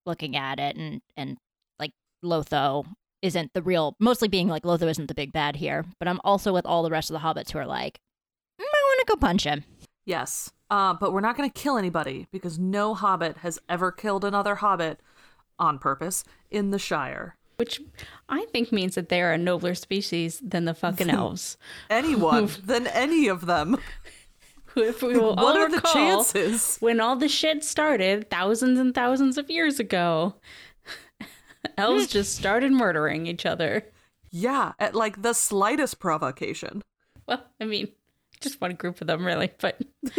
looking at it, and and like Lotho isn't the real, mostly being like Lotho isn't the big bad here. But I'm also with all the rest of the hobbits who are like, "Mm, I want to go punch him. Yes, uh, but we're not going to kill anybody because no hobbit has ever killed another hobbit on purpose in the Shire. Which I think means that they are a nobler species than the fucking elves. Anyone than any of them. If we will What all are the chances? When all the shit started thousands and thousands of years ago, elves just started murdering each other. Yeah, at like the slightest provocation. Well, I mean, just one group of them, really, but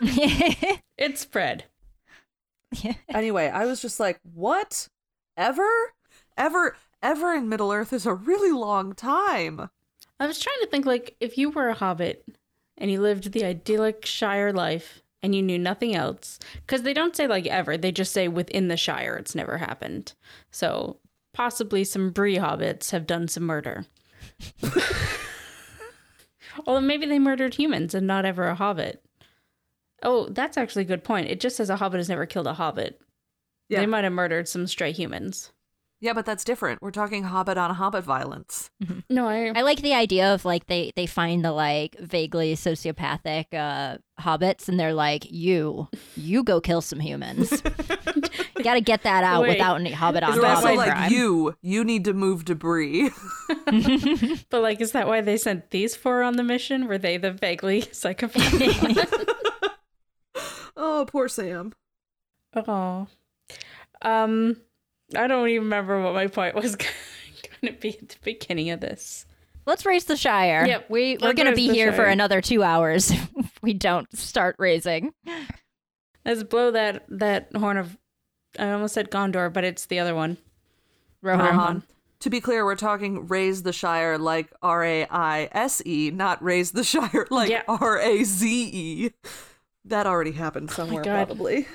it spread. Anyway, I was just like, what? Ever? Ever? Ever in Middle Earth is a really long time. I was trying to think like if you were a hobbit and you lived the idyllic Shire life and you knew nothing else, because they don't say like ever, they just say within the Shire it's never happened. So possibly some Bree hobbits have done some murder. Although maybe they murdered humans and not ever a hobbit. Oh, that's actually a good point. It just says a hobbit has never killed a hobbit. Yeah. They might have murdered some stray humans. Yeah, but that's different. We're talking hobbit on hobbit violence. No, I I like the idea of like they they find the like vaguely sociopathic uh hobbits and they're like you you go kill some humans. you got to get that out Wait, without any hobbit on They're also hobbit why- like, crime. you, you need to move debris. But like, is that why they sent these four on the mission? Were they the vaguely psychopathic? oh, poor Sam. oh, um, I don't even remember what my point was going to be at the beginning of this. Let's raise the Shire. Yep, We we're going to be the here for another 2 hours if we don't start raising. Let's blow that that horn of. I almost said Gondor, but it's the other one. Rohan. Rohan. To be clear, we're talking raise the Shire like R A I S E, not raise the Shire like Yeah. R A Z E. That already happened somewhere, oh God. probably.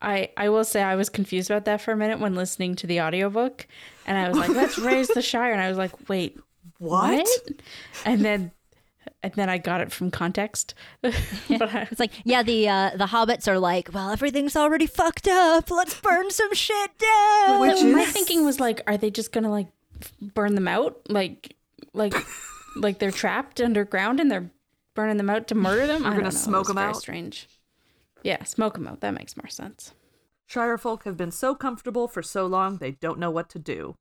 I, I will say I was confused about that for a minute when listening to the audiobook. And I was like, let's raise the Shire. And I was like, wait, What? And then and then I got it from context. but I, It's like, yeah, the uh, the hobbits are like, well, everything's already fucked up. Let's burn some shit down. Which my is- thinking was like, are they just gonna like burn them out? Like like like they're trapped underground and they're burning them out to murder them? We're I gonna don't. It smoke them very out? Strange. Yeah, smoke them out. That makes more sense. Shire folk have been so comfortable for so long they don't know what to do.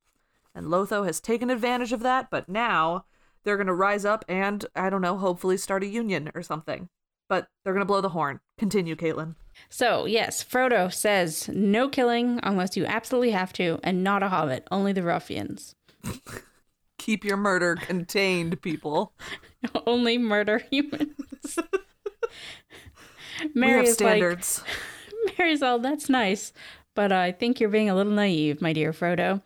And Lotho has taken advantage of that, but now they're going to rise up and, I don't know, hopefully start a union or something. But they're gonna blow the horn. Continue, Caitlin. So, yes, Frodo says no killing unless you absolutely have to, and not a hobbit, only the ruffians. Keep your murder contained, people. only murder humans. we have is like. Merry's all, that's nice, but I think you're being a little naive, my dear Frodo.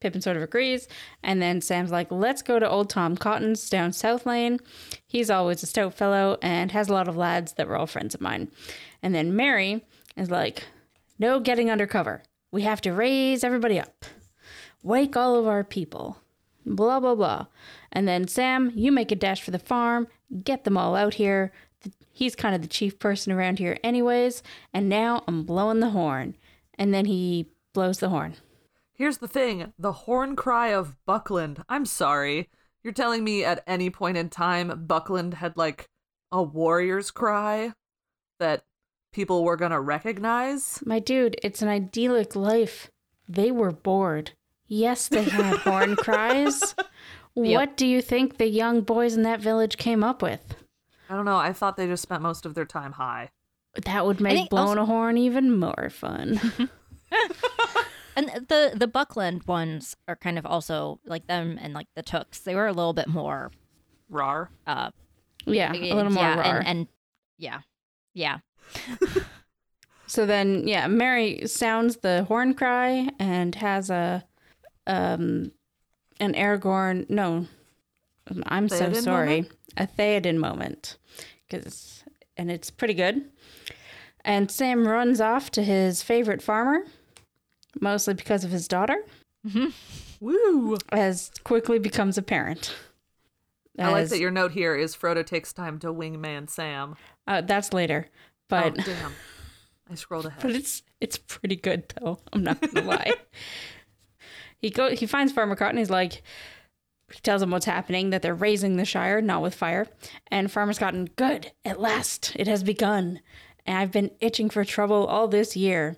Pippin sort of agrees, and then Sam's like, let's go to old Tom Cotton's down South Lane. He's always a stout fellow and has a lot of lads that were all friends of mine. And then Merry is like, no getting undercover. We have to raise everybody up. Wake all of our people. Blah, blah, blah. And then Sam, you make a dash for the farm, get them all out here. He's kind of the chief person around here, anyways. And now I'm blowing the horn. And then he blows the horn. Here's the thing the horn cry of Buckland. I'm sorry. You're telling me at any point in time, Buckland had like a warrior's cry that people were gonna recognize? My dude, it's an idyllic life. They were bored. Yes, they had horn cries. What do you think the young boys in that village came up with? I don't know. I thought they just spent most of their time high. That would make think blowing also- a horn even more fun. And the the Buckland ones are kind of also like them and like the Tooks. They were a little bit more Rar. uh yeah, a little more yeah, raw. and, and yeah. Yeah. So then, yeah, Merry sounds the horn cry and has a um an Aragorn. No, I'm so sorry, moment? a Theoden moment, because and it's pretty good. And Sam runs off to his favorite farmer, mostly because of his daughter, Woo! as quickly becomes apparent. I like that your note here is Frodo takes time to wingman Sam. uh, that's later, but oh, damn. I scrolled ahead. but it's it's pretty good though. I'm not gonna lie. He go he finds Farmer Cotton. He's like, he tells him what's happening. That they're raising the Shire, not with fire. And Farmer Cotton, good at last, it has begun. And I've been itching for trouble all this year.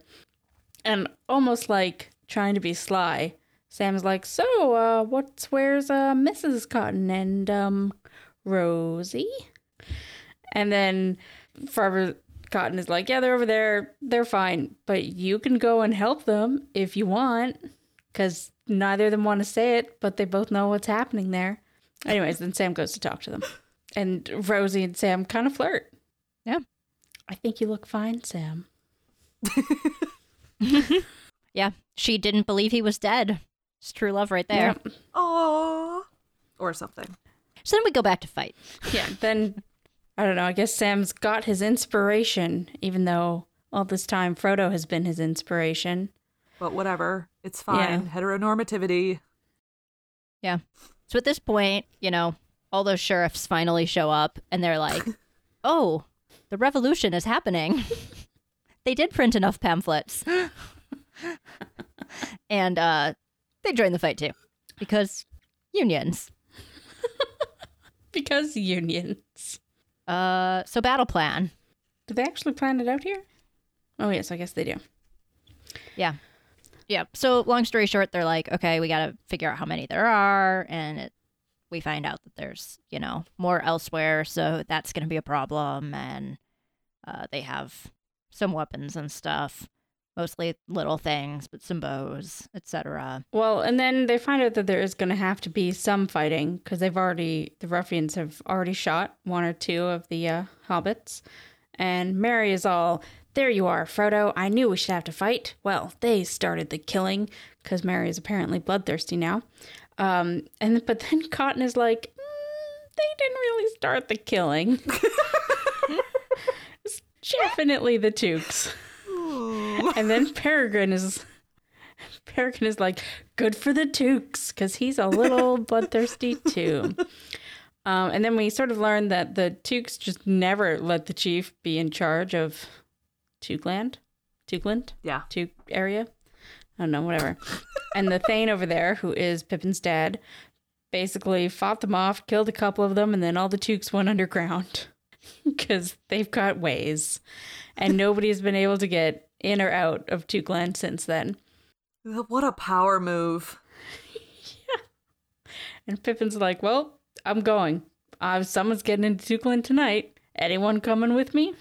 And almost like trying to be sly, Sam's like, so uh, what's where's uh Mrs. Cotton and um Rosie? And then Farmer Cotton is like, yeah, they're over there. They're fine. But you can go and help them if you want. Because neither of them want to say it, but they both know what's happening there. Anyways, then Sam goes to talk to them. And Rosie and Sam kind of flirt. Yeah. I think you look fine, Sam. Yeah. She didn't believe he was dead. It's true love right there. Yep. Aww. Or something. So then we go back to fight. Yeah. Then, I don't know. I guess Sam's got his inspiration, even though all this time Frodo has been his inspiration. But whatever. It's fine. Heteronormativity. Yeah. So at this point, you know, all those sheriffs finally show up and they're like, oh, the revolution is happening. they did print enough pamphlets. and uh, they join the fight too because unions. Because unions. Uh, so battle plan. Did they actually plan it out here? Oh, yes, I guess they do. Yeah. Yeah. So long story short, they're like, okay, we got to figure out how many there are. And it, we find out that there's, you know, more elsewhere. So that's going to be a problem. And uh, they have some weapons and stuff, mostly little things, but some bows, etc. Well, and then they find out that there is going to have to be some fighting because they've already, the ruffians have already shot one or two of the uh, hobbits. And Merry is all, there you are, Frodo. I knew we should have to fight. Well, they started the killing because Merry is apparently bloodthirsty now. Um, and but then Cotton is like, "Mm, they didn't really start the killing. it's definitely the Tooks. and then Peregrine is Peregrine is like, good for the Tooks, because he's a little bloodthirsty too. Um, and then we sort of learned that the Tooks just never let the chief be in charge of Tookland, Tookland, Yeah. Took area. I don't know, whatever. and the Thane over there, who is Pippin's dad, basically fought them off, killed a couple of them, and then all the Tooks went underground because they've got ways, and nobody has been able to get in or out of Tookland since then. What a power move. Yeah. And Pippin's like, "Well, I'm going. Uh, someone's getting into Tookland tonight, Anyone coming with me?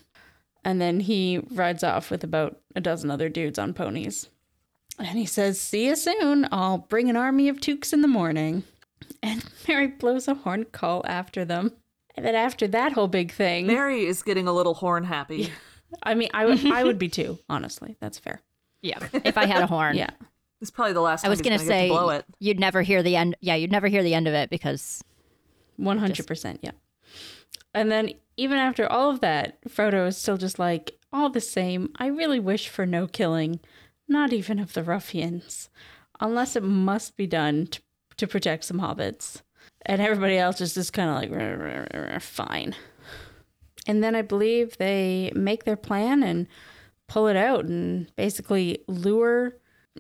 And then he rides off with about a dozen other dudes on ponies. And he says, See you soon. I'll bring an army of Tooks in the morning. And Merry blows a horn call after them. And then after that whole big thing. Merry is getting a little horn happy. I mean, I would I would be too, honestly. That's fair. Yeah. If I had a horn. Yeah. It's probably the last I was gonna say blow it. you'd never hear the end. Yeah, you'd never hear the end of it because 100%, yeah. And then even after all of that, Frodo is still just like, all the same, I really wish for no killing, not even of the ruffians, unless it must be done to, to protect some hobbits. And everybody else is just kind of like, "Rah, rah, rah, rah, fine. And then I believe they make their plan and pull it out and basically lure.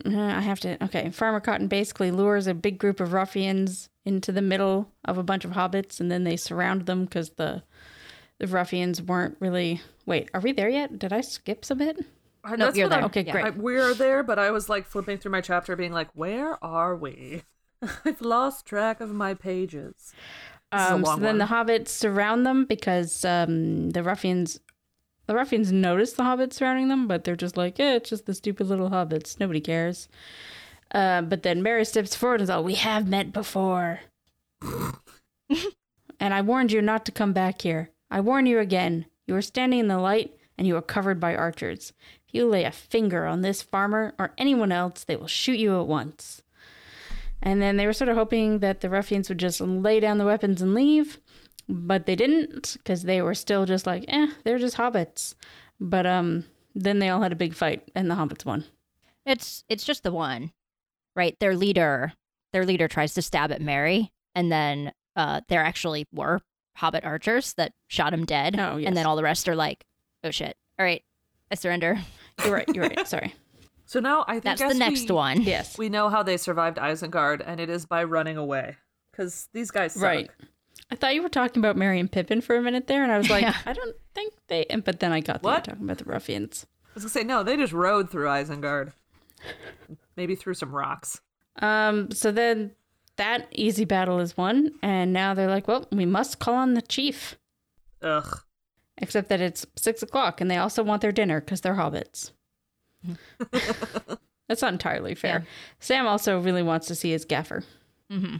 Uh, I have to. Okay, Farmer Cotton basically lures a big group of ruffians into the middle of a bunch of hobbits, and then they surround them because the the ruffians weren't really. Wait, are we there yet? Did I skip some bit? I- Nope, that's you're what I'm- there. Okay, Yeah. great. I, we're there, but I was like flipping through my chapter, being like, "Where are we? I've lost track of my pages." This is a Um, so then one. the hobbits surround them because um, the ruffians, the ruffians notice the hobbits surrounding them, but they're just like, yeah, it's just the stupid little hobbits. Nobody cares. Uh, but then Merry steps forward and is all, "We have met before, and I warned you not to come back here. I warn you again. You are standing in the light, and you are covered by archers. If you lay a finger on this farmer or anyone else, they will shoot you at once." And then they were sort of hoping that the ruffians would just lay down the weapons and leave, but they didn't because they were still just like, eh, they're just hobbits. But um, then they all had a big fight, and the hobbits won. it's it's just the one, right? Their leader, their leader tries to stab at Merry, and then uh, there actually were Hobbit archers that shot him dead. Oh, yes. And then all the rest are like, oh shit! All right, I surrender. You're right. You're right. Sorry. So now I think That's the next we- one. Yes. We know how they survived Isengard, and it is by running away. Because these guys suck. Right. I thought you were talking about Merry and Pippin for a minute there, and I was like, Yeah. I don't think they. and- But then I got that you were What? talking about the ruffians. I was gonna say no, they just rode through Isengard. Maybe through some rocks. Um. So then that easy battle is won, and now they're like, well, we must call on the chief. Ugh. Except that it's six o'clock, and they also want their dinner because they're hobbits. That's not entirely fair. Yeah. Sam also really wants to see his gaffer. hmm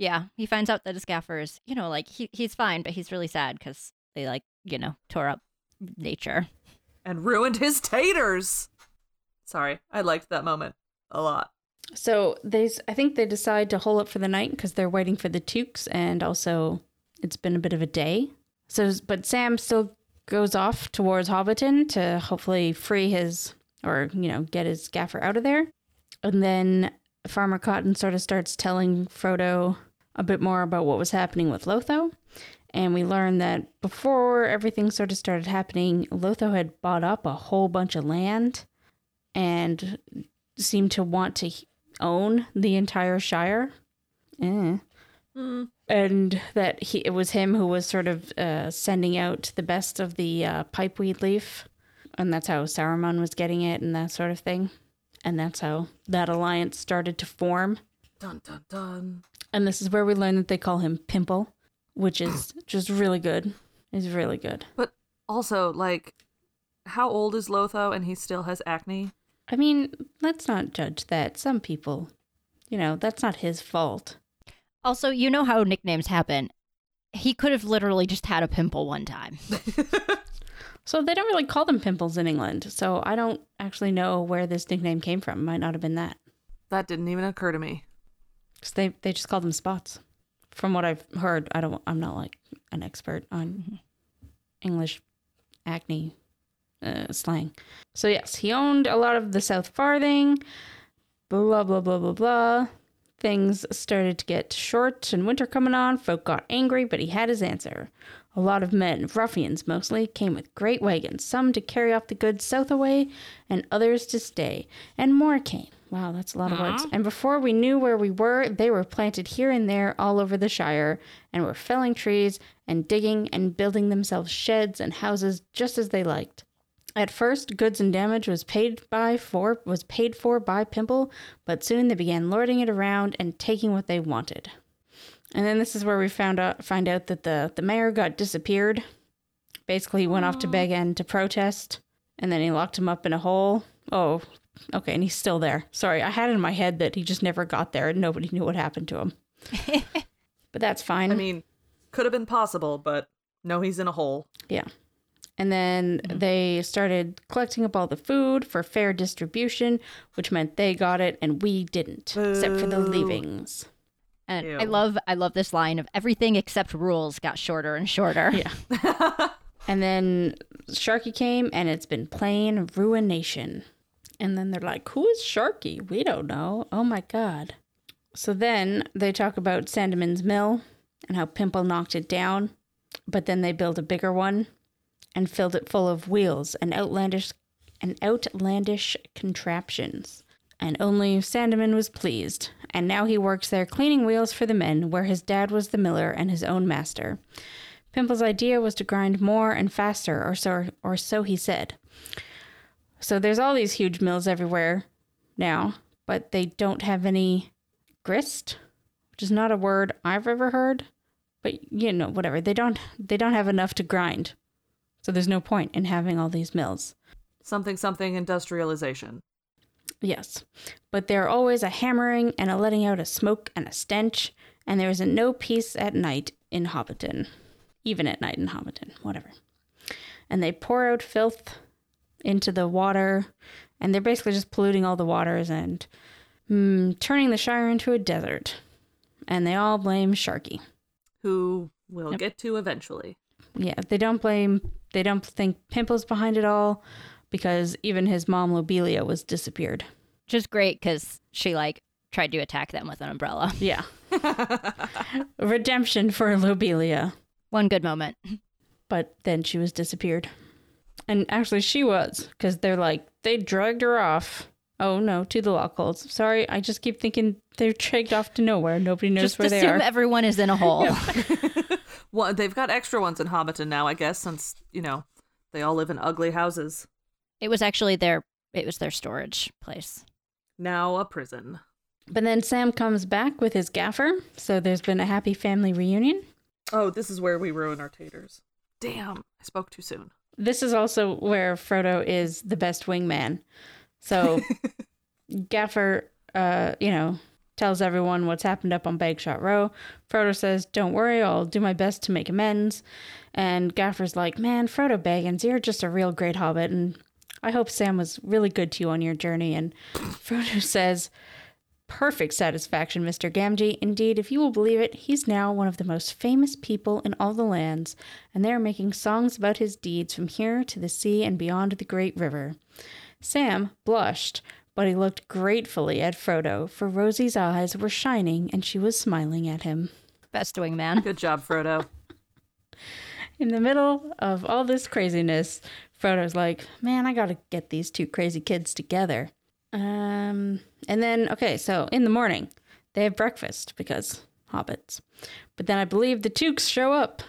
Yeah, he finds out that his gaffer is, you know, like he he's fine, but he's really sad because they like, you know, tore up nature. And ruined his taters. Sorry, I liked that moment a lot. So they, I think they decide to hole up for the night because they're waiting for the Tooks, and also it's been a bit of a day. So, but Sam still goes off towards Hobbiton to hopefully free his, or you know, get his gaffer out of there. And then Farmer Cotton sort of starts telling Frodo a bit more about what was happening with Lotho. And we learned that before everything sort of started happening, Lotho had bought up a whole bunch of land and seemed to want to own the entire Shire. Eh. And that he it was him who was sort of uh, sending out the best of the uh, pipeweed leaf, and that's how Saruman was getting it and that sort of thing. And that's how that alliance started to form. Dun dun dun. And this is where we learn that they call him Pimple, which is just really good. Is really good. But also, like, how old is Lotho and he still has acne? I mean, let's not judge that. Some people, you know, that's not his fault. Also, you know how nicknames happen. He could have literally just had a pimple one time. So they don't really call them pimples in England. So I don't actually know where this nickname came from. Might not have been that. That didn't even occur to me. Because they, they just call them spots. From what I've heard, I don't. I'm not like an expert on English acne uh, slang. So yes, he owned a lot of the South Farthing. Blah blah blah blah blah. Things started to get short and winter coming on. Folk got angry, but he had his answer. A lot of men, ruffians mostly, came with great wagons, some to carry off the goods south away, and others to stay. And more came. Wow, that's a lot of words. And before we knew where we were, they were planted here and there all over the Shire, and were felling trees and digging and building themselves sheds and houses just as they liked. At first, goods and damage was paid by for was paid for by Pimple, but soon they began lording it around and taking what they wanted. And then this is where we found out find out that the the mayor got disappeared. Basically, he went off to Bag End to protest, and then he locked him up in a hole. Oh, okay, and he's still there. Sorry, I had in my head that he just never got there and nobody knew what happened to him. but that's fine. I mean, could have been possible, but no, he's in a hole. Yeah. And then they started collecting up all the food for fair distribution, which meant they got it and we didn't, except for the leavings. And I love I love this line of everything except rules got shorter and shorter. Yeah. and then Sharky came and it's been plain ruination. And then they're like, Who is Sharky? We don't know. Oh my God. So then they talk about Sandyman's mill and how Pimple knocked it down, but then they built a bigger one and filled it full of wheels and outlandish and outlandish contraptions. And only Sandyman was pleased, and now he works there cleaning wheels for the men where his dad was the miller and his own master. Pimple's idea was to grind more and faster, or so or so he said. So there's all these huge mills everywhere now, but they don't have any grist, which is not a word I've ever heard. But you know, whatever. They don't they don't have enough to grind. So there's no point in having all these mills. Something, something industrialization. Yes. But there are always a hammering and a letting out of smoke and a stench, and there isn't no peace at night in Hobbiton. Even at night in Hobbiton, whatever. And they pour out filth into the water, and they're basically just polluting all the waters and mm, turning the Shire into a desert. And they all blame Sharky. Who we'll Yep. get to eventually. Yeah, they don't blame, they don't think Pimple's behind it all because even his mom, Lobelia, was disappeared. Which is great because she like tried to attack them with an umbrella. Yeah. Redemption for Lobelia. One good moment. But then she was disappeared. And actually, she was, because they're like, they dragged her off. Oh no, to the Lockholes. Sorry, I just keep thinking they're dragged off to nowhere. Nobody knows Just where they are. assume are. everyone is in a hole. Well, they've got extra ones in Hobbiton now, I guess, since you know they all live in ugly houses. It was actually their it was their storage place. Now a prison. But then Sam comes back with his gaffer, so there's been a happy family reunion. Oh, this is where we ruin our taters. Damn, I spoke too soon. This is also where Frodo is the best wingman. So Gaffer, uh, you know, tells everyone what's happened up on Bagshot Row. Frodo says, Don't worry, I'll do my best to make amends. And Gaffer's like, Man, Frodo Baggins, you're just a real great hobbit, and I hope Sam was really good to you on your journey. And Frodo says, Perfect satisfaction, Mr. Gamgee. Indeed, if you will believe it, he's now one of the most famous people in all the lands, and they are making songs about his deeds from here to the sea and beyond the great river. Sam blushed, but he looked gratefully at Frodo, for Rosie's eyes were shining and she was smiling at him. Best wingman. Good job, Frodo. In the middle of all this craziness, Frodo's like, "Man, I got to get these two crazy kids together." Um, and then okay, so in the morning, they have breakfast because hobbits. But then I believe the Tooks show up.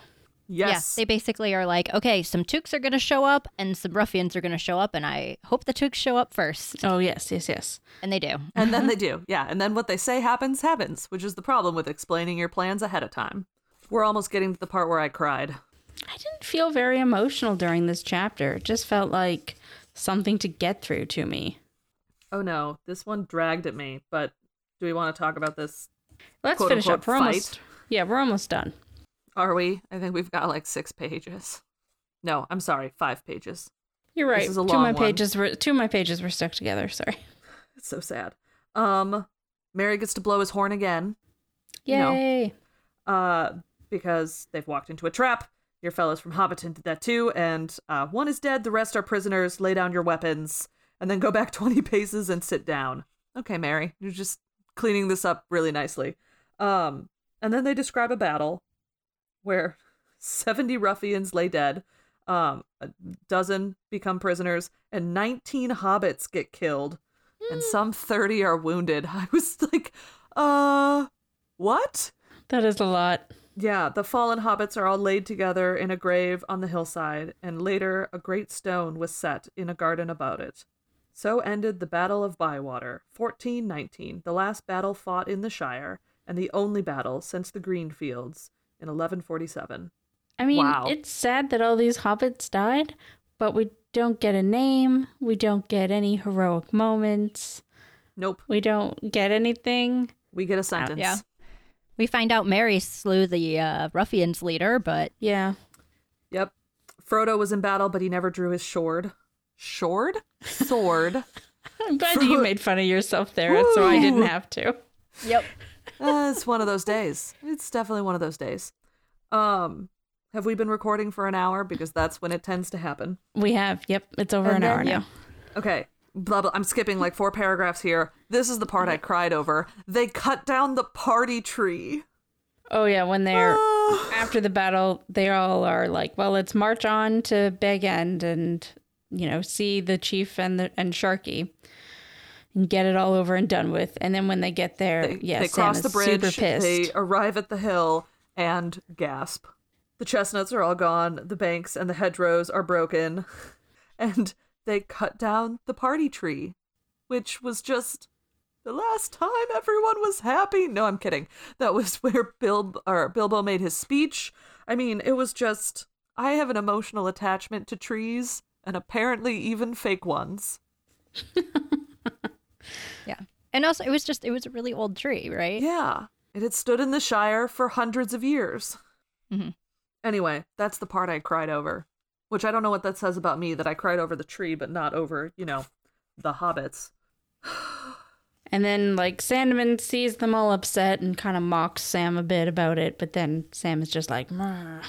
Yes. Yeah, they basically are like, okay, some Tooks are going to show up and some ruffians are going to show up, and I hope the Tooks show up first. Oh yes, yes, yes. And they do. and then they do. Yeah, and then what they say happens happens, which is the problem with explaining your plans ahead of time. We're almost getting to the part where I cried. I didn't feel very emotional during this chapter. It just felt like something to get through to me. Oh no, this one dragged at me, but do we want to talk about this? Let's quote, finish unquote, up. We're fight? almost yeah, we're almost done. Are we? I think we've got like six pages. No, I'm sorry, five pages. You're right. This is a two long of my one. pages were two of my pages were stuck together. Sorry. It's so sad. Um, Merry gets to blow his horn again. You know, Yay! uh, because they've walked into a trap. Your fellows from Hobbiton did that too, and uh, one is dead. The rest are prisoners. Lay down your weapons, and then go back twenty paces and sit down. Okay, Merry, you're just cleaning this up really nicely. Um, and then they describe a battle where seventy ruffians lay dead, um, a dozen become prisoners, and nineteen hobbits get killed, and some thirty are wounded. I was like, uh, what? That is a lot. Yeah, the fallen hobbits are all laid together in a grave on the hillside, and later a great stone was set in a garden about it. So ended the Battle of Bywater, 1419, the last battle fought in the Shire, and the only battle since the Greenfields in 1147. I mean, Wow. it's sad that all these hobbits died, but we don't get a name. We don't get any heroic moments. Nope. We don't get anything. We get a sentence. Yeah. We find out Merry slew the uh, ruffians leader, but Yeah. Yep. Frodo was in battle, but he never drew his sword. Sword? Sword. I'm glad you made fun of yourself there, so I didn't have to. yep. Uh, it's one of those days. It's definitely one of those days. Um, have we been recording for an hour? Because that's when it tends to happen. We have. Yep. It's over And an hour then- now. Okay. Blah, blah. I'm skipping like four paragraphs here. This is the part I cried over. They cut down the party tree. Oh yeah, when they're after the battle, they all are like, "Well, let's march on to Bag End and you know see the chief and the and Sharky and get it all over and done with." And then when they get there, They, yeah, they cross is the bridge. They arrive at the hill and gasp. The chestnuts are all gone. The banks and the hedgerows are broken, and they cut down the party tree, which was just the last time everyone was happy. No, I'm kidding. That was where Bil- or Bilbo made his speech. I mean, it was just. I have an emotional attachment to trees, and apparently even fake ones. Yeah. And also, it was just, it was a really old tree, right? Yeah. It had stood in the Shire for hundreds of years. Mhm. Anyway, that's the part I cried over. Which I don't know what that says about me that I cried over the tree, but not over, you know, the hobbits. And then like Sandyman sees them all upset and kind of mocks Sam a bit about it, but then Sam is just like, "Meh."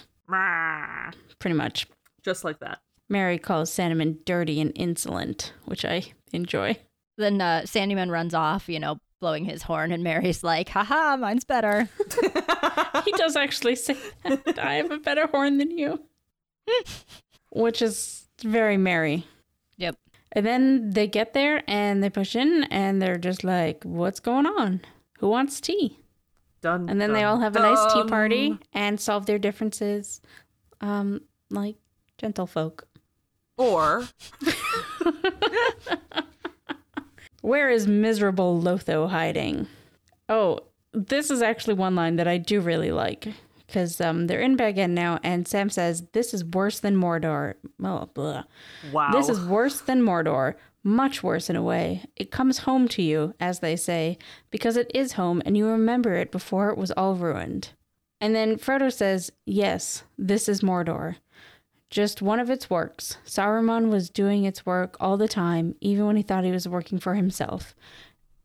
pretty much. Just like that. Merry calls Sandyman dirty and insolent, which I enjoy. Then uh, Sandyman runs off, you know, blowing his horn, and Merry's like, haha, mine's better. he does actually say that. I have a better horn than you. Which is very merry. Yep. And then they get there and they push in and they're just like, what's going on? Who wants tea? Done. And then they all have a nice tea party and solve their differences um, like gentlefolk. Or Where is miserable Lotho hiding? Oh, this is actually one line that I do really like because um, they're in Bag End now, and Sam says, This is worse than Mordor. Oh, blah. Wow. This is worse than Mordor. Much worse in a way. It comes home to you, as they say, because it is home and you remember it before it was all ruined. And then Frodo says, Yes, this is Mordor. Just one of its works. Saruman was doing its work all the time, even when he thought he was working for himself.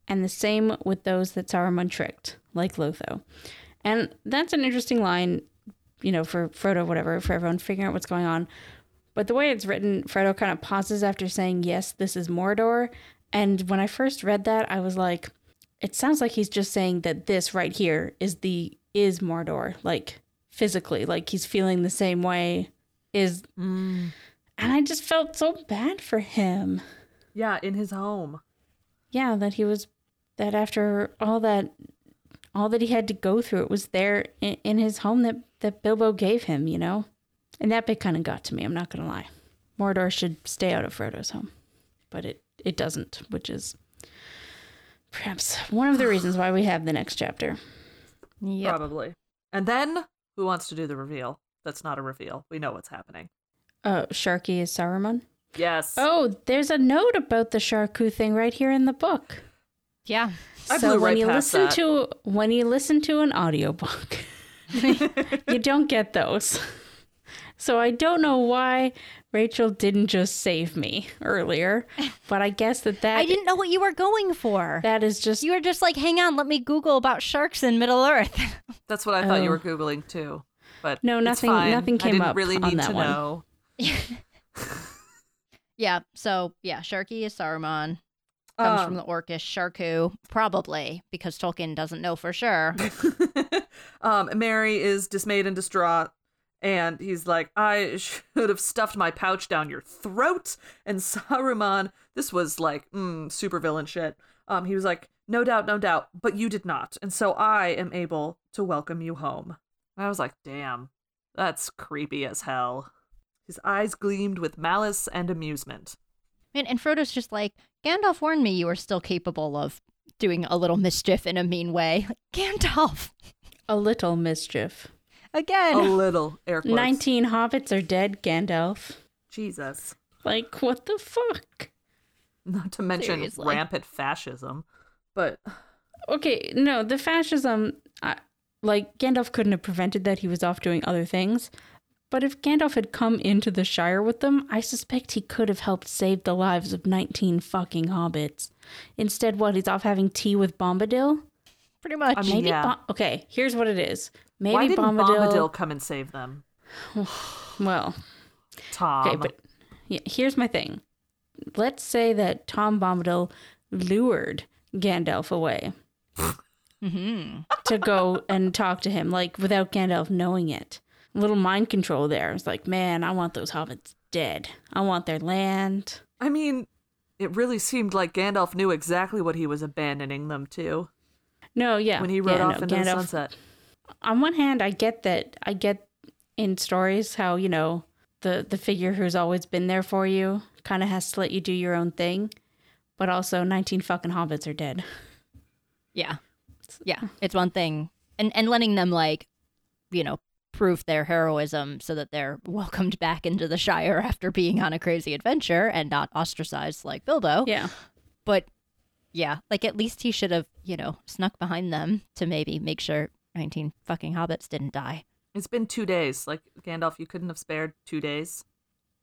And the same with those that Saruman tricked, like Lotho. And that's an interesting line, you know, for Frodo, whatever, for everyone figuring out what's going on. But the way it's written, Frodo kind of pauses after saying, Yes, this is Mordor. And when I first read that, I was like, it sounds like he's just saying that this right here is the is Mordor, like physically, like he's feeling the same way is mm. and I just felt so bad for him. Yeah, in his home. Yeah, that he was that after all that all that he had to go through, it was there in, in his home that that Bilbo gave him, you know? And that bit kind of got to me, I'm not going to lie. Mordor should stay out of Frodo's home. But it it doesn't, which is perhaps one of the reasons why we have the next chapter. Yep. Probably. And then who wants to do the reveal? That's not a reveal. We know what's happening. Oh, Sharky is Saruman? Yes. Oh, there's a note about the Sharku thing right here in the book. Yeah. I so blew when right you past listen that. to when you listen to an audiobook, you don't get those. So I don't know why Rachel didn't just save me earlier, but I guess that that I didn't know what you were going for. that is just You were just like, hang on, let me Google about sharks in Middle Earth. That's what I thought you Oh. were googling too. But No, it's nothing- fine. nothing I came didn't up really on that to one. know. yeah. So, yeah, Sharky is Saruman. Comes Um, from the Orcish Sharku, probably, because Tolkien doesn't know for sure. um, Merry is dismayed and distraught, and he's like, "I should have stuffed my pouch down your throat." And Saruman, this was like mm, super villain shit. Um, he was like, "No doubt, no doubt, but you did not, and so I am able to welcome you home." And I was like, "Damn, that's creepy as hell." His eyes gleamed with malice and amusement. And, and Frodo's just like, Gandalf warned me you were still capable of doing a little mischief in a mean way. Like, Gandalf. a little mischief. Again. A little air quotes. 19 hobbits are dead, Gandalf. Jesus. Like, what the fuck? Not to mention Seriously. rampant fascism. But Okay, no, the fascism, I, like, Gandalf couldn't have prevented that. He was off doing other things. But if Gandalf had come into the Shire with them, I suspect he could have helped save the lives of 19 fucking hobbits. Instead, what? He's off having tea with Bombadil? Pretty much. Mean, Maybe. yeah. Bom- okay, here's what it is. Maybe why didn't Bombadil. Bombadil come and save them? Well, Tom. okay, but yeah, here's my thing. Let's say that Tom Bombadil lured Gandalf away Mm-hmm. to go and talk to him, like without Gandalf knowing it. A little mind control there. It's like, man, I want those hobbits dead. I want their land. I mean, it really seemed like Gandalf knew exactly what he was abandoning them to No, yeah. when he rode yeah, off no, into the sunset. on one hand, I get that. I get in stories how you know the the figure who's always been there for you kind of has to let you do your own thing, but also nineteen fucking hobbits are dead. Yeah. Yeah. It's one thing. And and letting them like, you know, prove their heroism so that they're welcomed back into the Shire after being on a crazy adventure and not ostracized like Bilbo. Yeah, But yeah, like at least he should have, you know, snuck behind them to maybe make sure 19 fucking hobbits didn't die. It's been two days. Like, Gandalf, you couldn't have spared two days.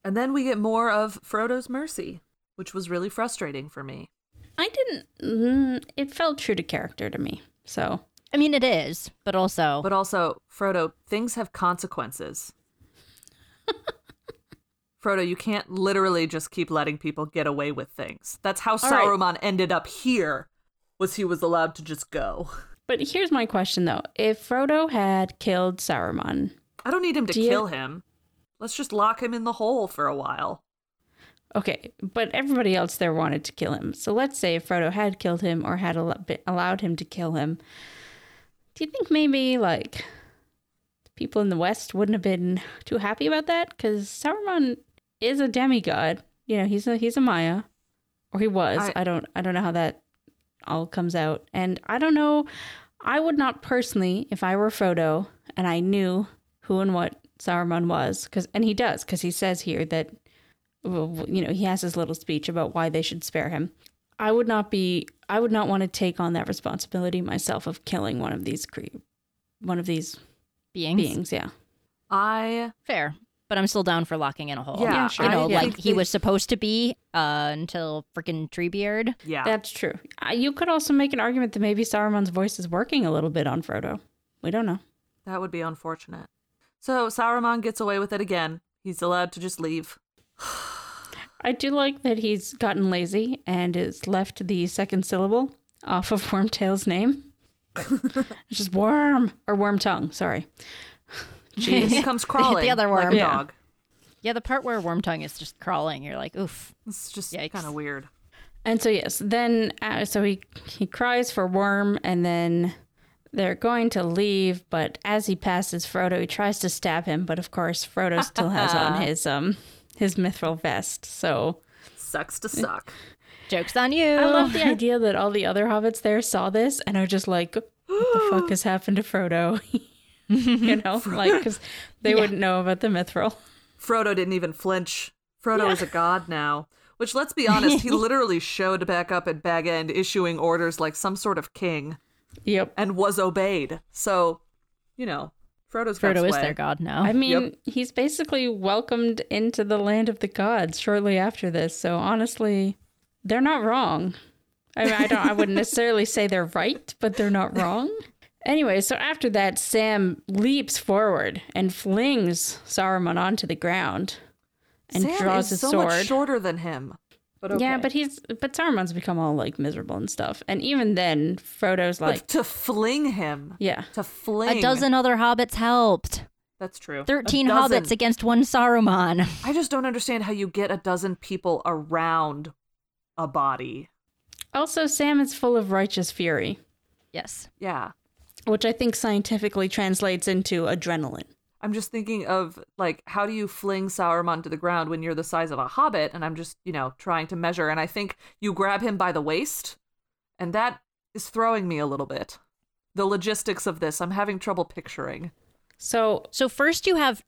And then we get more of Frodo's mercy, which was really frustrating for me. I didn't. Mm, it felt true to character to me. So I mean, it is, but also, But also, Frodo, things have consequences. Frodo, you can't literally just keep letting people get away with things. That's how right. Sauron ended up here. Was he was allowed to just go. But here's my question though: If Frodo had killed Saruman, I don't need him to Do you- kill him. Let's just lock him in the hole for a while. Okay, but everybody else there wanted to kill him. So let's say if Frodo had killed him or had al- allowed him to kill him, do you think maybe like people in the West wouldn't have been too happy about that? Because Saruman is a demigod. You know, he's a he's a Maia, or he was. I- I don't I don't know how that all comes out, and I don't know. I would not personally, if I were Frodo and I knew who and what Saruman was, because and he does, because he says here that, you know, he has his little speech about why they should spare him. I would not be. I would not want to take on that responsibility myself of killing one of these cre- one of these beings. beings. Yeah. I Fair. But I'm still down for locking in a hole. Yeah, Yeah, sure. You know, I like think he was supposed to be uh, until freaking Treebeard. yeah. That's true. Uh, You could also make an argument that maybe Saruman's voice is working a little bit on Frodo. We don't know. That would be unfortunate. So Sauron gets away with it again. He's allowed to just leave. I do like that he's gotten lazy and has left the second syllable off of Wormtail's name. it's just worm or worm tongue. Sorry. He comes crawling. The other like worm. a Yeah. dog. Yeah, the part where worm tongue is just crawling, you're like, oof. It's just Yikes. kind of weird. And so yes, then uh, so he he cries for worm, and then they're going to leave. But as he passes Frodo, he tries to stab him, but of course Frodo still has on his um his mithril vest. So Sucks to suck. Joke's on you. I love the idea that all the other hobbits there saw this and are just like, "What the fuck has happened to Frodo?" you know, like because they wouldn't know about the mithril. Frodo didn't even flinch. Frodo is a god now. Which, let's be honest, he literally showed back up at Bag End issuing orders like some sort of king Yep. and was obeyed. So, you know, Frodo's Frodo is sway. their god now. I mean, Yep. he's basically welcomed into the land of the gods shortly after this. So honestly, they're not wrong. I mean, I don't. I wouldn't necessarily say they're right, but they're not wrong. Anyway, so after that, Sam leaps forward and flings Saruman onto the ground and Sam draws is his so sword. much shorter than him. But okay. Yeah, but he's but Saruman's become all like miserable and stuff. And even then, Frodo's But like, to fling him, yeah, to fling a dozen other hobbits helped. That's true. 13 hobbits against one Saruman. I just don't understand how you get a dozen people around a body. Also, Sam is full of righteous fury, Yes. Yeah. which I think scientifically translates into adrenaline. I'm just thinking of like how do you fling Sauron to the ground when you're the size of a hobbit and I'm just, you know, trying to measure and I think you grab him by the waist and that is throwing me a little bit. The logistics of this, I'm having trouble picturing. So So first you have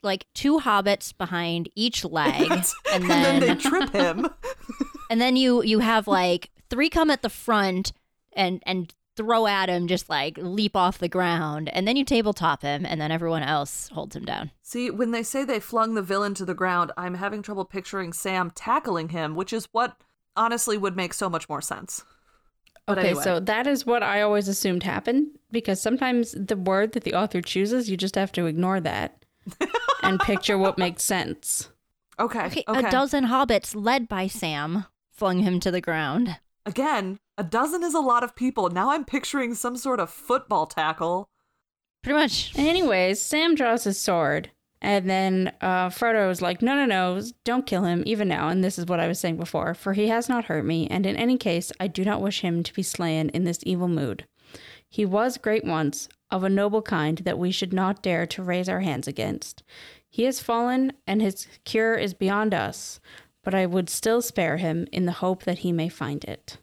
like two hobbits behind each leg, and and then, then they trip him. and then you you have like three come at the front and and throw at him, just like leap off the ground, and then you tabletop him, and then everyone else holds him down. See, when they say they flung the villain to the ground, I'm having trouble picturing Sam tackling him, which is what honestly would make so much more sense. But okay, anyway. so that is what I always assumed happened because sometimes the word that the author chooses, you just have to ignore that and picture what makes sense. Okay, Okay, okay. a dozen hobbits led by Sam flung him to the ground. Again, a dozen is a lot of people. Now I'm picturing some sort of football tackle. Pretty much. Anyways, Sam draws his sword, and then uh, Frodo is like, "No, no, no! Don't kill him, even now." And this is what I was saying before: "For he has not hurt me, and in any case, I do not wish him to be slain in this evil mood. He was great once, of a noble kind that we should not dare to raise our hands against. He has fallen, and his cure is beyond us. But I would still spare him in the hope that he may find it."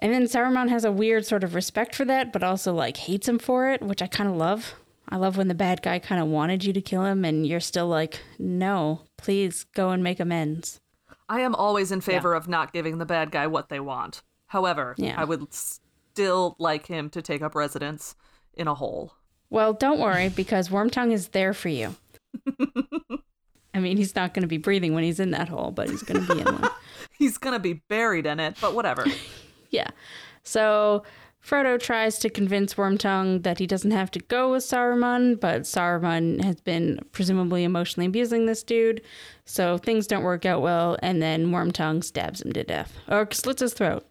And then Saruman has a weird sort of respect for that, but also like hates him for it, which I kind of love. I love when the bad guy kind of wanted you to kill him and you're still like, no, please go and make amends. I am always in favor of not giving the bad guy what they want. However, Yeah. I would still like him to take up residence in a hole. Well, don't worry because Wormtongue is there for you. I mean, he's not going to be breathing when he's in that hole, but he's going to be in one. He's gonna be buried in it, but whatever. Yeah. So Frodo tries to convince Wormtongue that he doesn't have to go with Saruman, but Saruman has been presumably emotionally abusing this dude. So things don't work out well, and then Wormtongue stabs him to death or slits his throat.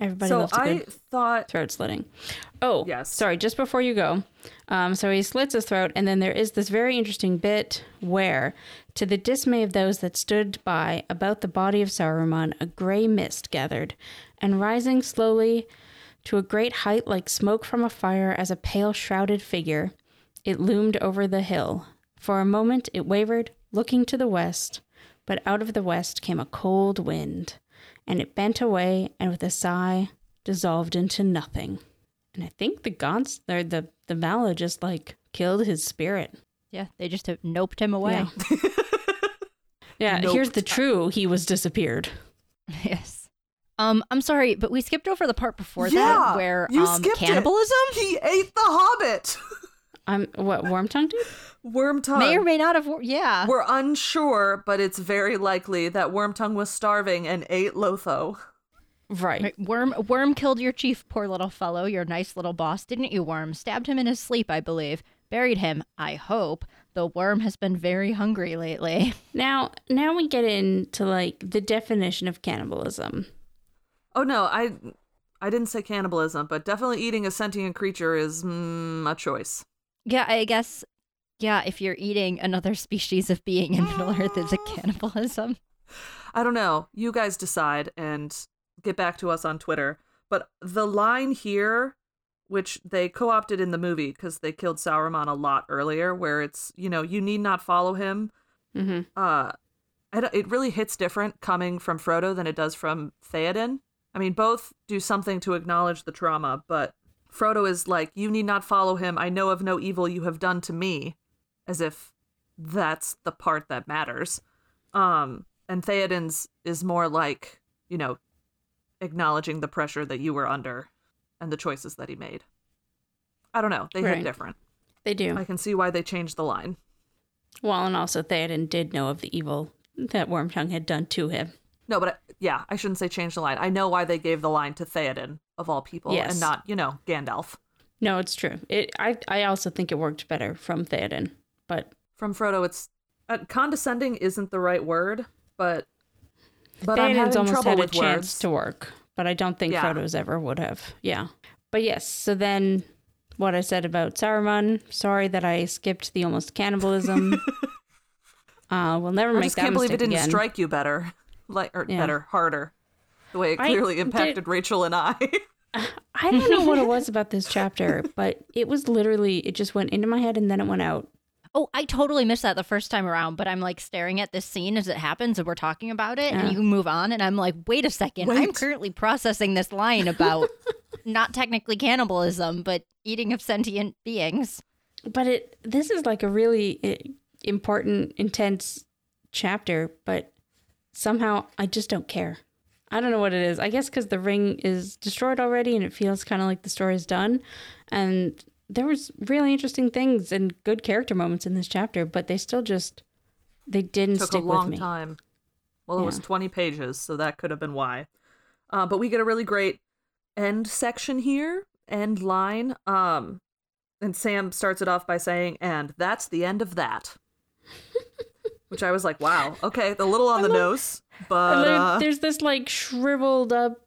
Everybody so loves a I thought throat slitting. Oh, Yes. Sorry, just before you go. Um, so he slits his throat, and then there is this very interesting bit where, to the dismay of those that stood by about the body of Saruman, a gray mist gathered, and rising slowly to a great height like smoke from a fire as a pale shrouded figure, it loomed over the hill. For a moment it wavered, looking to the west, but out of the west came a cold wind, and it bent away and with a sigh dissolved into nothing. And I think the gods or the the Vala just like killed his spirit. Yeah, they just have noped him away. Yeah, Nope. here's the true he was disappeared. yes. Um, I'm sorry, but we skipped over the part before yeah, that where you um skipped it. cannibalism He ate the hobbit. I'm what Wormtongue did? Wormtongue. may or may not have. wor- Yeah. We're unsure, but it's very likely that worm tongue was starving and ate Lotho. Right. Right, Worm Worm killed your chief, poor little fellow, your nice little boss, didn't you, Worm? Stabbed him in his sleep, I believe. Buried him, I hope. The worm has been very hungry lately. Now now we get into like the definition of cannibalism. Oh no, I I didn't say cannibalism, but definitely eating a sentient creature is mm, a choice. Yeah, I guess. Yeah, if you're eating another species of being in Middle Earth, is a cannibalism? I don't know. You guys decide and get back to us on Twitter. But the line here, which they co opted in the movie because they killed Sauron a lot earlier, where it's, you know, you need not follow him. Mm-hmm. Uh, it, it really hits different coming from Frodo than it does from Theoden. I mean, both do something to acknowledge the trauma, but Frodo is like, You need not follow him. I know of no evil you have done to me, as if that's the part that matters. Um, and Theoden's is more like, you know, acknowledging the pressure that you were under and the choices that he made. I don't know. They Right. hit different. They do. I can see why they changed the line. Well, and also Theoden did know of the evil that Wormtongue had done to him. No, but I, yeah, I shouldn't say change the line. I know why they gave the line to Theoden of all people Yes. and not, you know, Gandalf. No, it's true. It I I also think it worked better from Theoden, but From Frodo, it's uh, condescending isn't the right word, but but I'm Theoden's having almost trouble had a with chance words. to work, but I don't think Yeah. Frodo's ever would have. Yeah, but yes. So then, what I said about Saruman. Sorry that I skipped the almost cannibalism. uh, we'll never I make just that can't believe it didn't again. strike you better, like or Yeah. better, harder, the way it I clearly did- impacted Rachel and I. I don't know what it was about this chapter, but it was literally it just went into my head and then it went out. Oh, I totally missed that the first time around, but I'm like staring at this scene as it happens and we're talking about it Yeah. and you move on and I'm like, wait a second, I'm currently processing this line about not technically cannibalism, but eating of sentient beings. but it this is like a really important, intense chapter, but somehow I just don't care. I don't know what it is. I guess because the ring is destroyed already, and it feels kind of like the story is done. And there was really interesting things and good character moments in this chapter, but they still just they didn't Took stick a long with me. time. Well, it was 20 pages, so that could have been why. Uh, but we get a really great end section here, end line. Um, and Sam starts it off by saying, "And that's the end of that." Which I was like, "Wow, okay, a little on the nose, but there- uh, there's this like shriveled up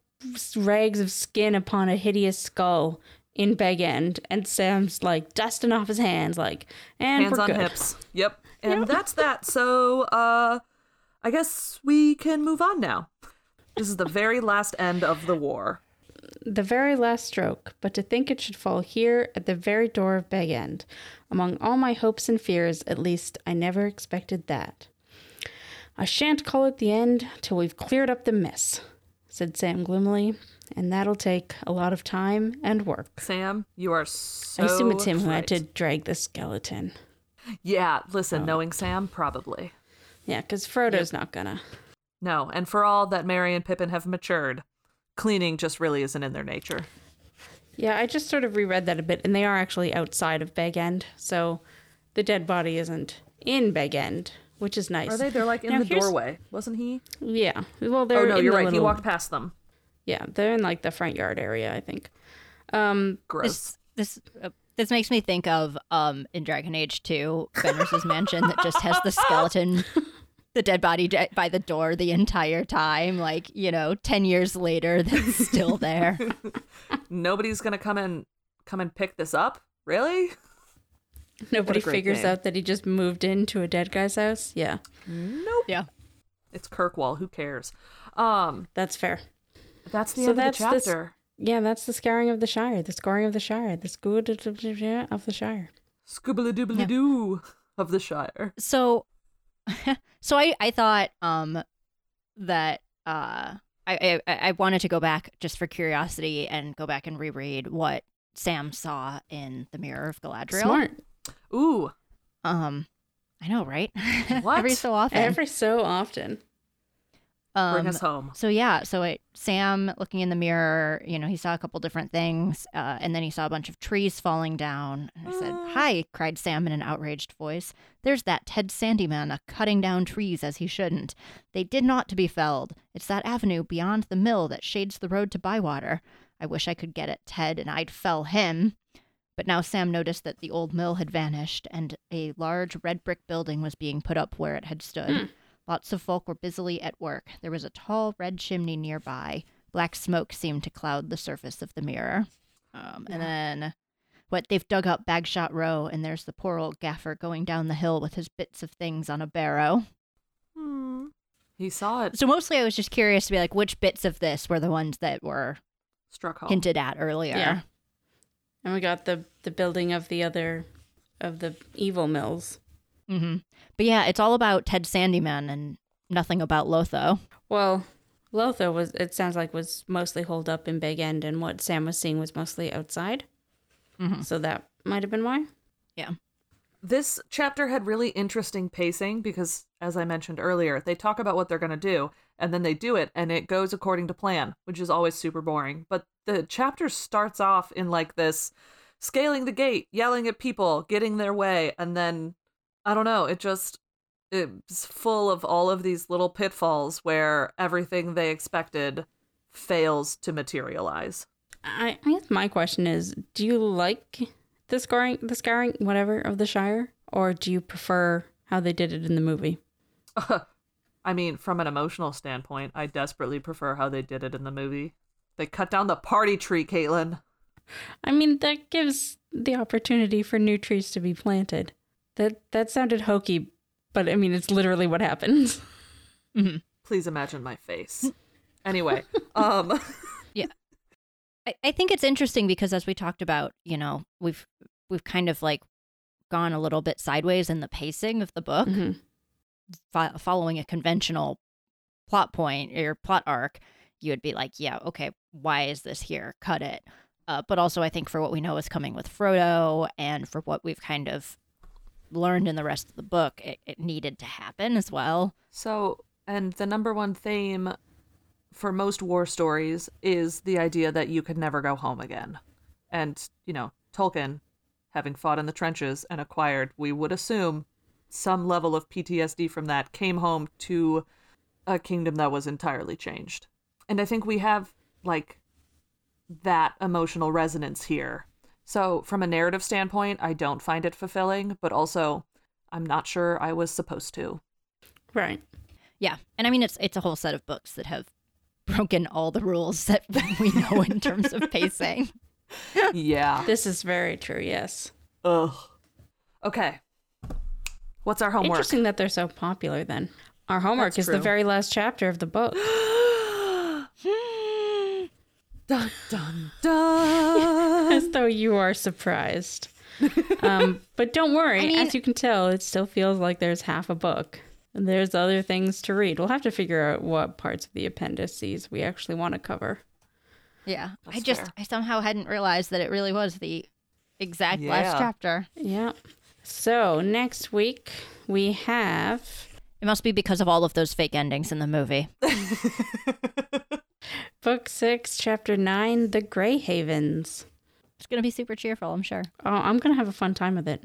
rags of skin upon a hideous skull in Bag End, and Sam's like dusting off his hands, like, and hands on good. hips. Yep, and that's that. So, uh, I guess we can move on now. This is the very last end of the war. The very last stroke, but to think it should fall here at the very door of Bag End. Among all my hopes and fears, at least, I never expected that. I shan't call it the end till we've cleared up the mess, said Sam gloomily, and that'll take a lot of time and work. Sam, you are so. I assume it's him who had to drag the skeleton. Yeah, listen, Oh. knowing Sam, probably. Yeah, because Frodo's not gonna. No, and for all that Merry and Pippin have matured, cleaning just really isn't in their nature. Yeah, I just sort of reread that a bit, and they are actually outside of Bag End, so the dead body isn't in Bag End, which is nice. Are they? They're like in Now, the here's- doorway, wasn't he? Yeah. Well, they're oh no, in you're the right. He walked past them. Yeah, they're in like the front yard area, I think. Um, Gross. This this uh, this makes me think of um in Dragon Age 2, Fenris's mansion that just has the skeleton the dead body de- by the door the entire time like, you know, 10 years later that's still there. Nobody's gonna come and come and pick this up. Really? nobody figures out that he just moved into a dead guy's house. Yeah, Nope. Yeah. It's Kirkwall. Who cares? Um, that's fair. That's the So end that's of the this- chapter. Yeah, that's the scouring of the Shire, the scoring of the Shire, the school of the Shire. Scoobly doobly doo of the Shire. So so I I thought um that uh I, I I wanted to go back just for curiosity and go back and reread what Sam saw in the Mirror of Galadriel. Smart. Ooh, Um, I know, right? What? Every so often. Every so often. Um, bring us home. So yeah, so it, Sam looking in the mirror, you know, he saw a couple different things, uh, and then he saw a bunch of trees falling down. And I said, "Hi!" cried Sam in an outraged voice. "There's that Ted Sandyman a cutting down trees as he shouldn't. They did not to be felled. It's that avenue beyond the mill that shades the road to Bywater. I wish I could get at Ted and I'd fell him." But now Sam noticed that the old mill had vanished and a large red brick building was being put up where it had stood. Lots of folk were busily at work. There was a tall red chimney nearby. Black smoke seemed to cloud the surface of the mirror. Um, and then, what they've dug up Bagshot Row, and there's the poor old gaffer going down the hill with his bits of things on a barrow. Hmm. He saw it. So mostly, I was just curious to be like, which bits of this were the ones that were Struck home. hinted at earlier? Yeah. And we got the the building of the other of the evil mills. Hmm But yeah, it's all about Ted Sandyman and nothing about Lotho. Well, Lotho was it sounds like was mostly holed up in Bag End and what Sam was seeing was mostly outside. Mhm. So that might have been why. Yeah. This chapter had really interesting pacing because, as I mentioned earlier, they talk about what they're going to do and then they do it and it goes according to plan, which is always super boring. But the chapter starts off in like this scaling the gate, yelling at people, getting their way, and then I don't know, it just it's full of all of these little pitfalls where everything they expected fails to materialize. I, I guess my question is, do you like the scoring the scouring whatever of the Shire? Or do you prefer how they did it in the movie? I mean, from an emotional standpoint, I desperately prefer how they did it in the movie. They cut down the party tree, Caitlin. I mean, that gives the opportunity for new trees to be planted. That that sounded hokey, but I mean, it's literally what happens. Please imagine my face. Anyway, um, Yeah. I, I think it's interesting because as we talked about, you know, we've we've kind of like gone a little bit sideways in the pacing of the book, Mhm. fo- following a conventional plot point or plot arc. You would be like, yeah, okay, why is this here? Cut it. Uh, but also, I think for what we know is coming with Frodo and for what we've kind of learned in the rest of the book, it, it needed to happen as well. So, and the number one theme for most war stories is the idea that you could never go home again. And, you know, Tolkien, having fought in the trenches and acquired, we would assume, some level of PTSD from that, came home to a kingdom that was entirely changed. And I think we have, like, that emotional resonance here. So, from a narrative standpoint, I don't find it fulfilling, but also, I'm not sure I was supposed to. Right. Yeah, and I mean it's it's a whole set of books that have broken all the rules that we know in terms of pacing. Yeah. This is very true, yes. Ugh. Okay. What's our homework? Interesting that they're so popular then. Our homework That's is the very last chapter of the book. Hmm. Dun dun dun. As though you are surprised. um, but don't worry, I mean- as you can tell, it still feels like there's half a book. And there's other things to read. We'll have to figure out what parts of the appendices we actually want to cover. Yeah, I just fair. I somehow hadn't realized that it really was the exact Yeah. last chapter. Yeah. So next week we have It must be because of all of those fake endings in the movie. book six, chapter nine, The Grey Havens. It's gonna be super cheerful, I'm sure. Oh, I'm gonna have a fun time with it.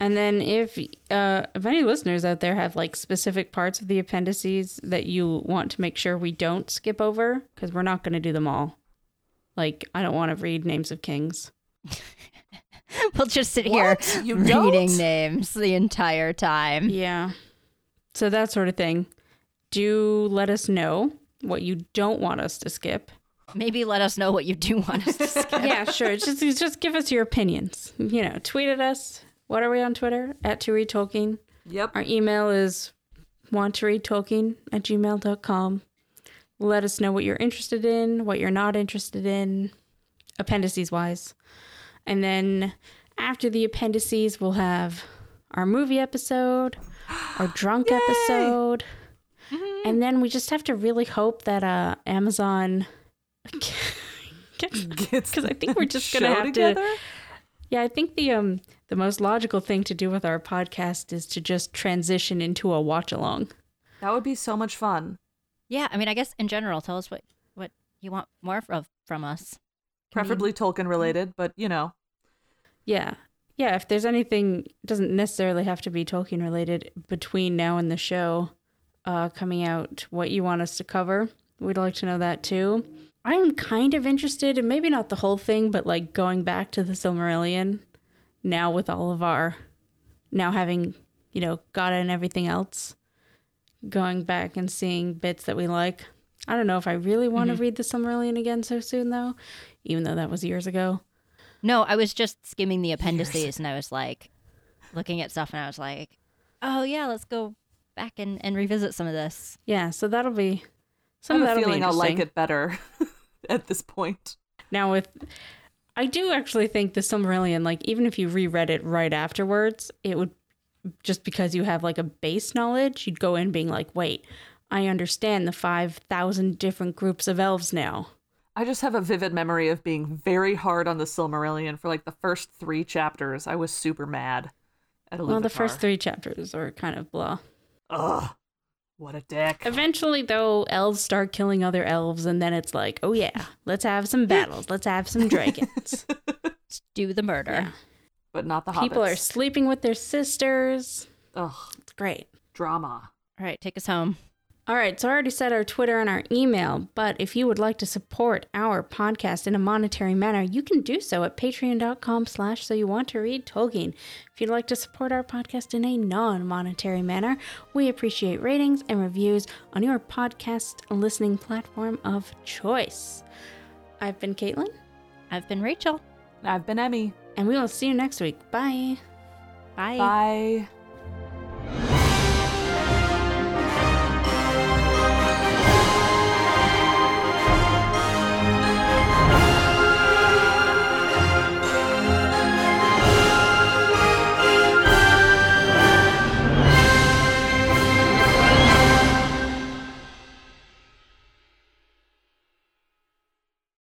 And then if uh, if any listeners out there have like specific parts of the appendices that you want to make sure we don't skip over, because we're not gonna do them all. Like I don't want to read names of kings. We'll just sit What? here You reading don't? names the entire time. Yeah. So that sort of thing. Do let us know what you don't want us to skip. Maybe let us know what you do want us to skip. yeah, sure. Just just give us your opinions. You know, tweet at us. What are we on Twitter? At to read Tolkien. Yep. Our email is want to read Tolkien at gmail.com. Let us know what you're interested in, what you're not interested in, appendices wise. And then after the appendices, we'll have our movie episode, our drunk episode. And then we just have to really hope that uh, Amazon gets Gets because I think we're just gonna have together? to. Yeah, I think the um the most logical thing to do with our podcast is to just transition into a watch along. That would be so much fun. Yeah, I mean, I guess in general, tell us what what you want more of from us. Can we- Preferably Tolkien related, but you know. Yeah. Yeah, if there's anything doesn't necessarily have to be Tolkien related between now and the show uh coming out what you want us to cover. We'd like to know that too. I'm kind of interested and maybe not the whole thing, but like going back to the Silmarillion now with all of our now having, you know, got and everything else. Going back and seeing bits that we like. I don't know if I really want to read the Silmarillion again so soon though, even though that was years ago. No, I was just skimming the appendices and I was like looking at stuff and I was like, oh yeah, let's go back and, and revisit some of this. Yeah, so that'll be I some of that'll be feeling I'll like it better at this point. Now with I do actually think the Silmarillion, like even if you reread it right afterwards, it would just because you have like a base knowledge, you'd go in being like, wait, I understand the five thousand different groups of elves now. I just have a vivid memory of being very hard on the Silmarillion for like the first three chapters. I was super mad at Iluvatar. Well, the first three chapters are kind of blah. Ugh, what a dick. Eventually, though, elves start killing other elves, and then it's like, oh yeah, let's have some battles, let's have some dragons. Let's do the murder. Yeah. But not the People are sleeping with their sisters. Ugh, It's great. drama. All right, take us home. All right, so I already said our Twitter and our email, but if you would like to support our podcast in a monetary manner, you can do so at patreon.com slash so you want to read Tolkien. If you'd like to support our podcast in a non-monetary manner, we appreciate ratings and reviews on your podcast listening platform of choice. I've been Caitlin, I've been Rachel. I've been Emmy. and we will see you next week. Bye. Bye. Bye.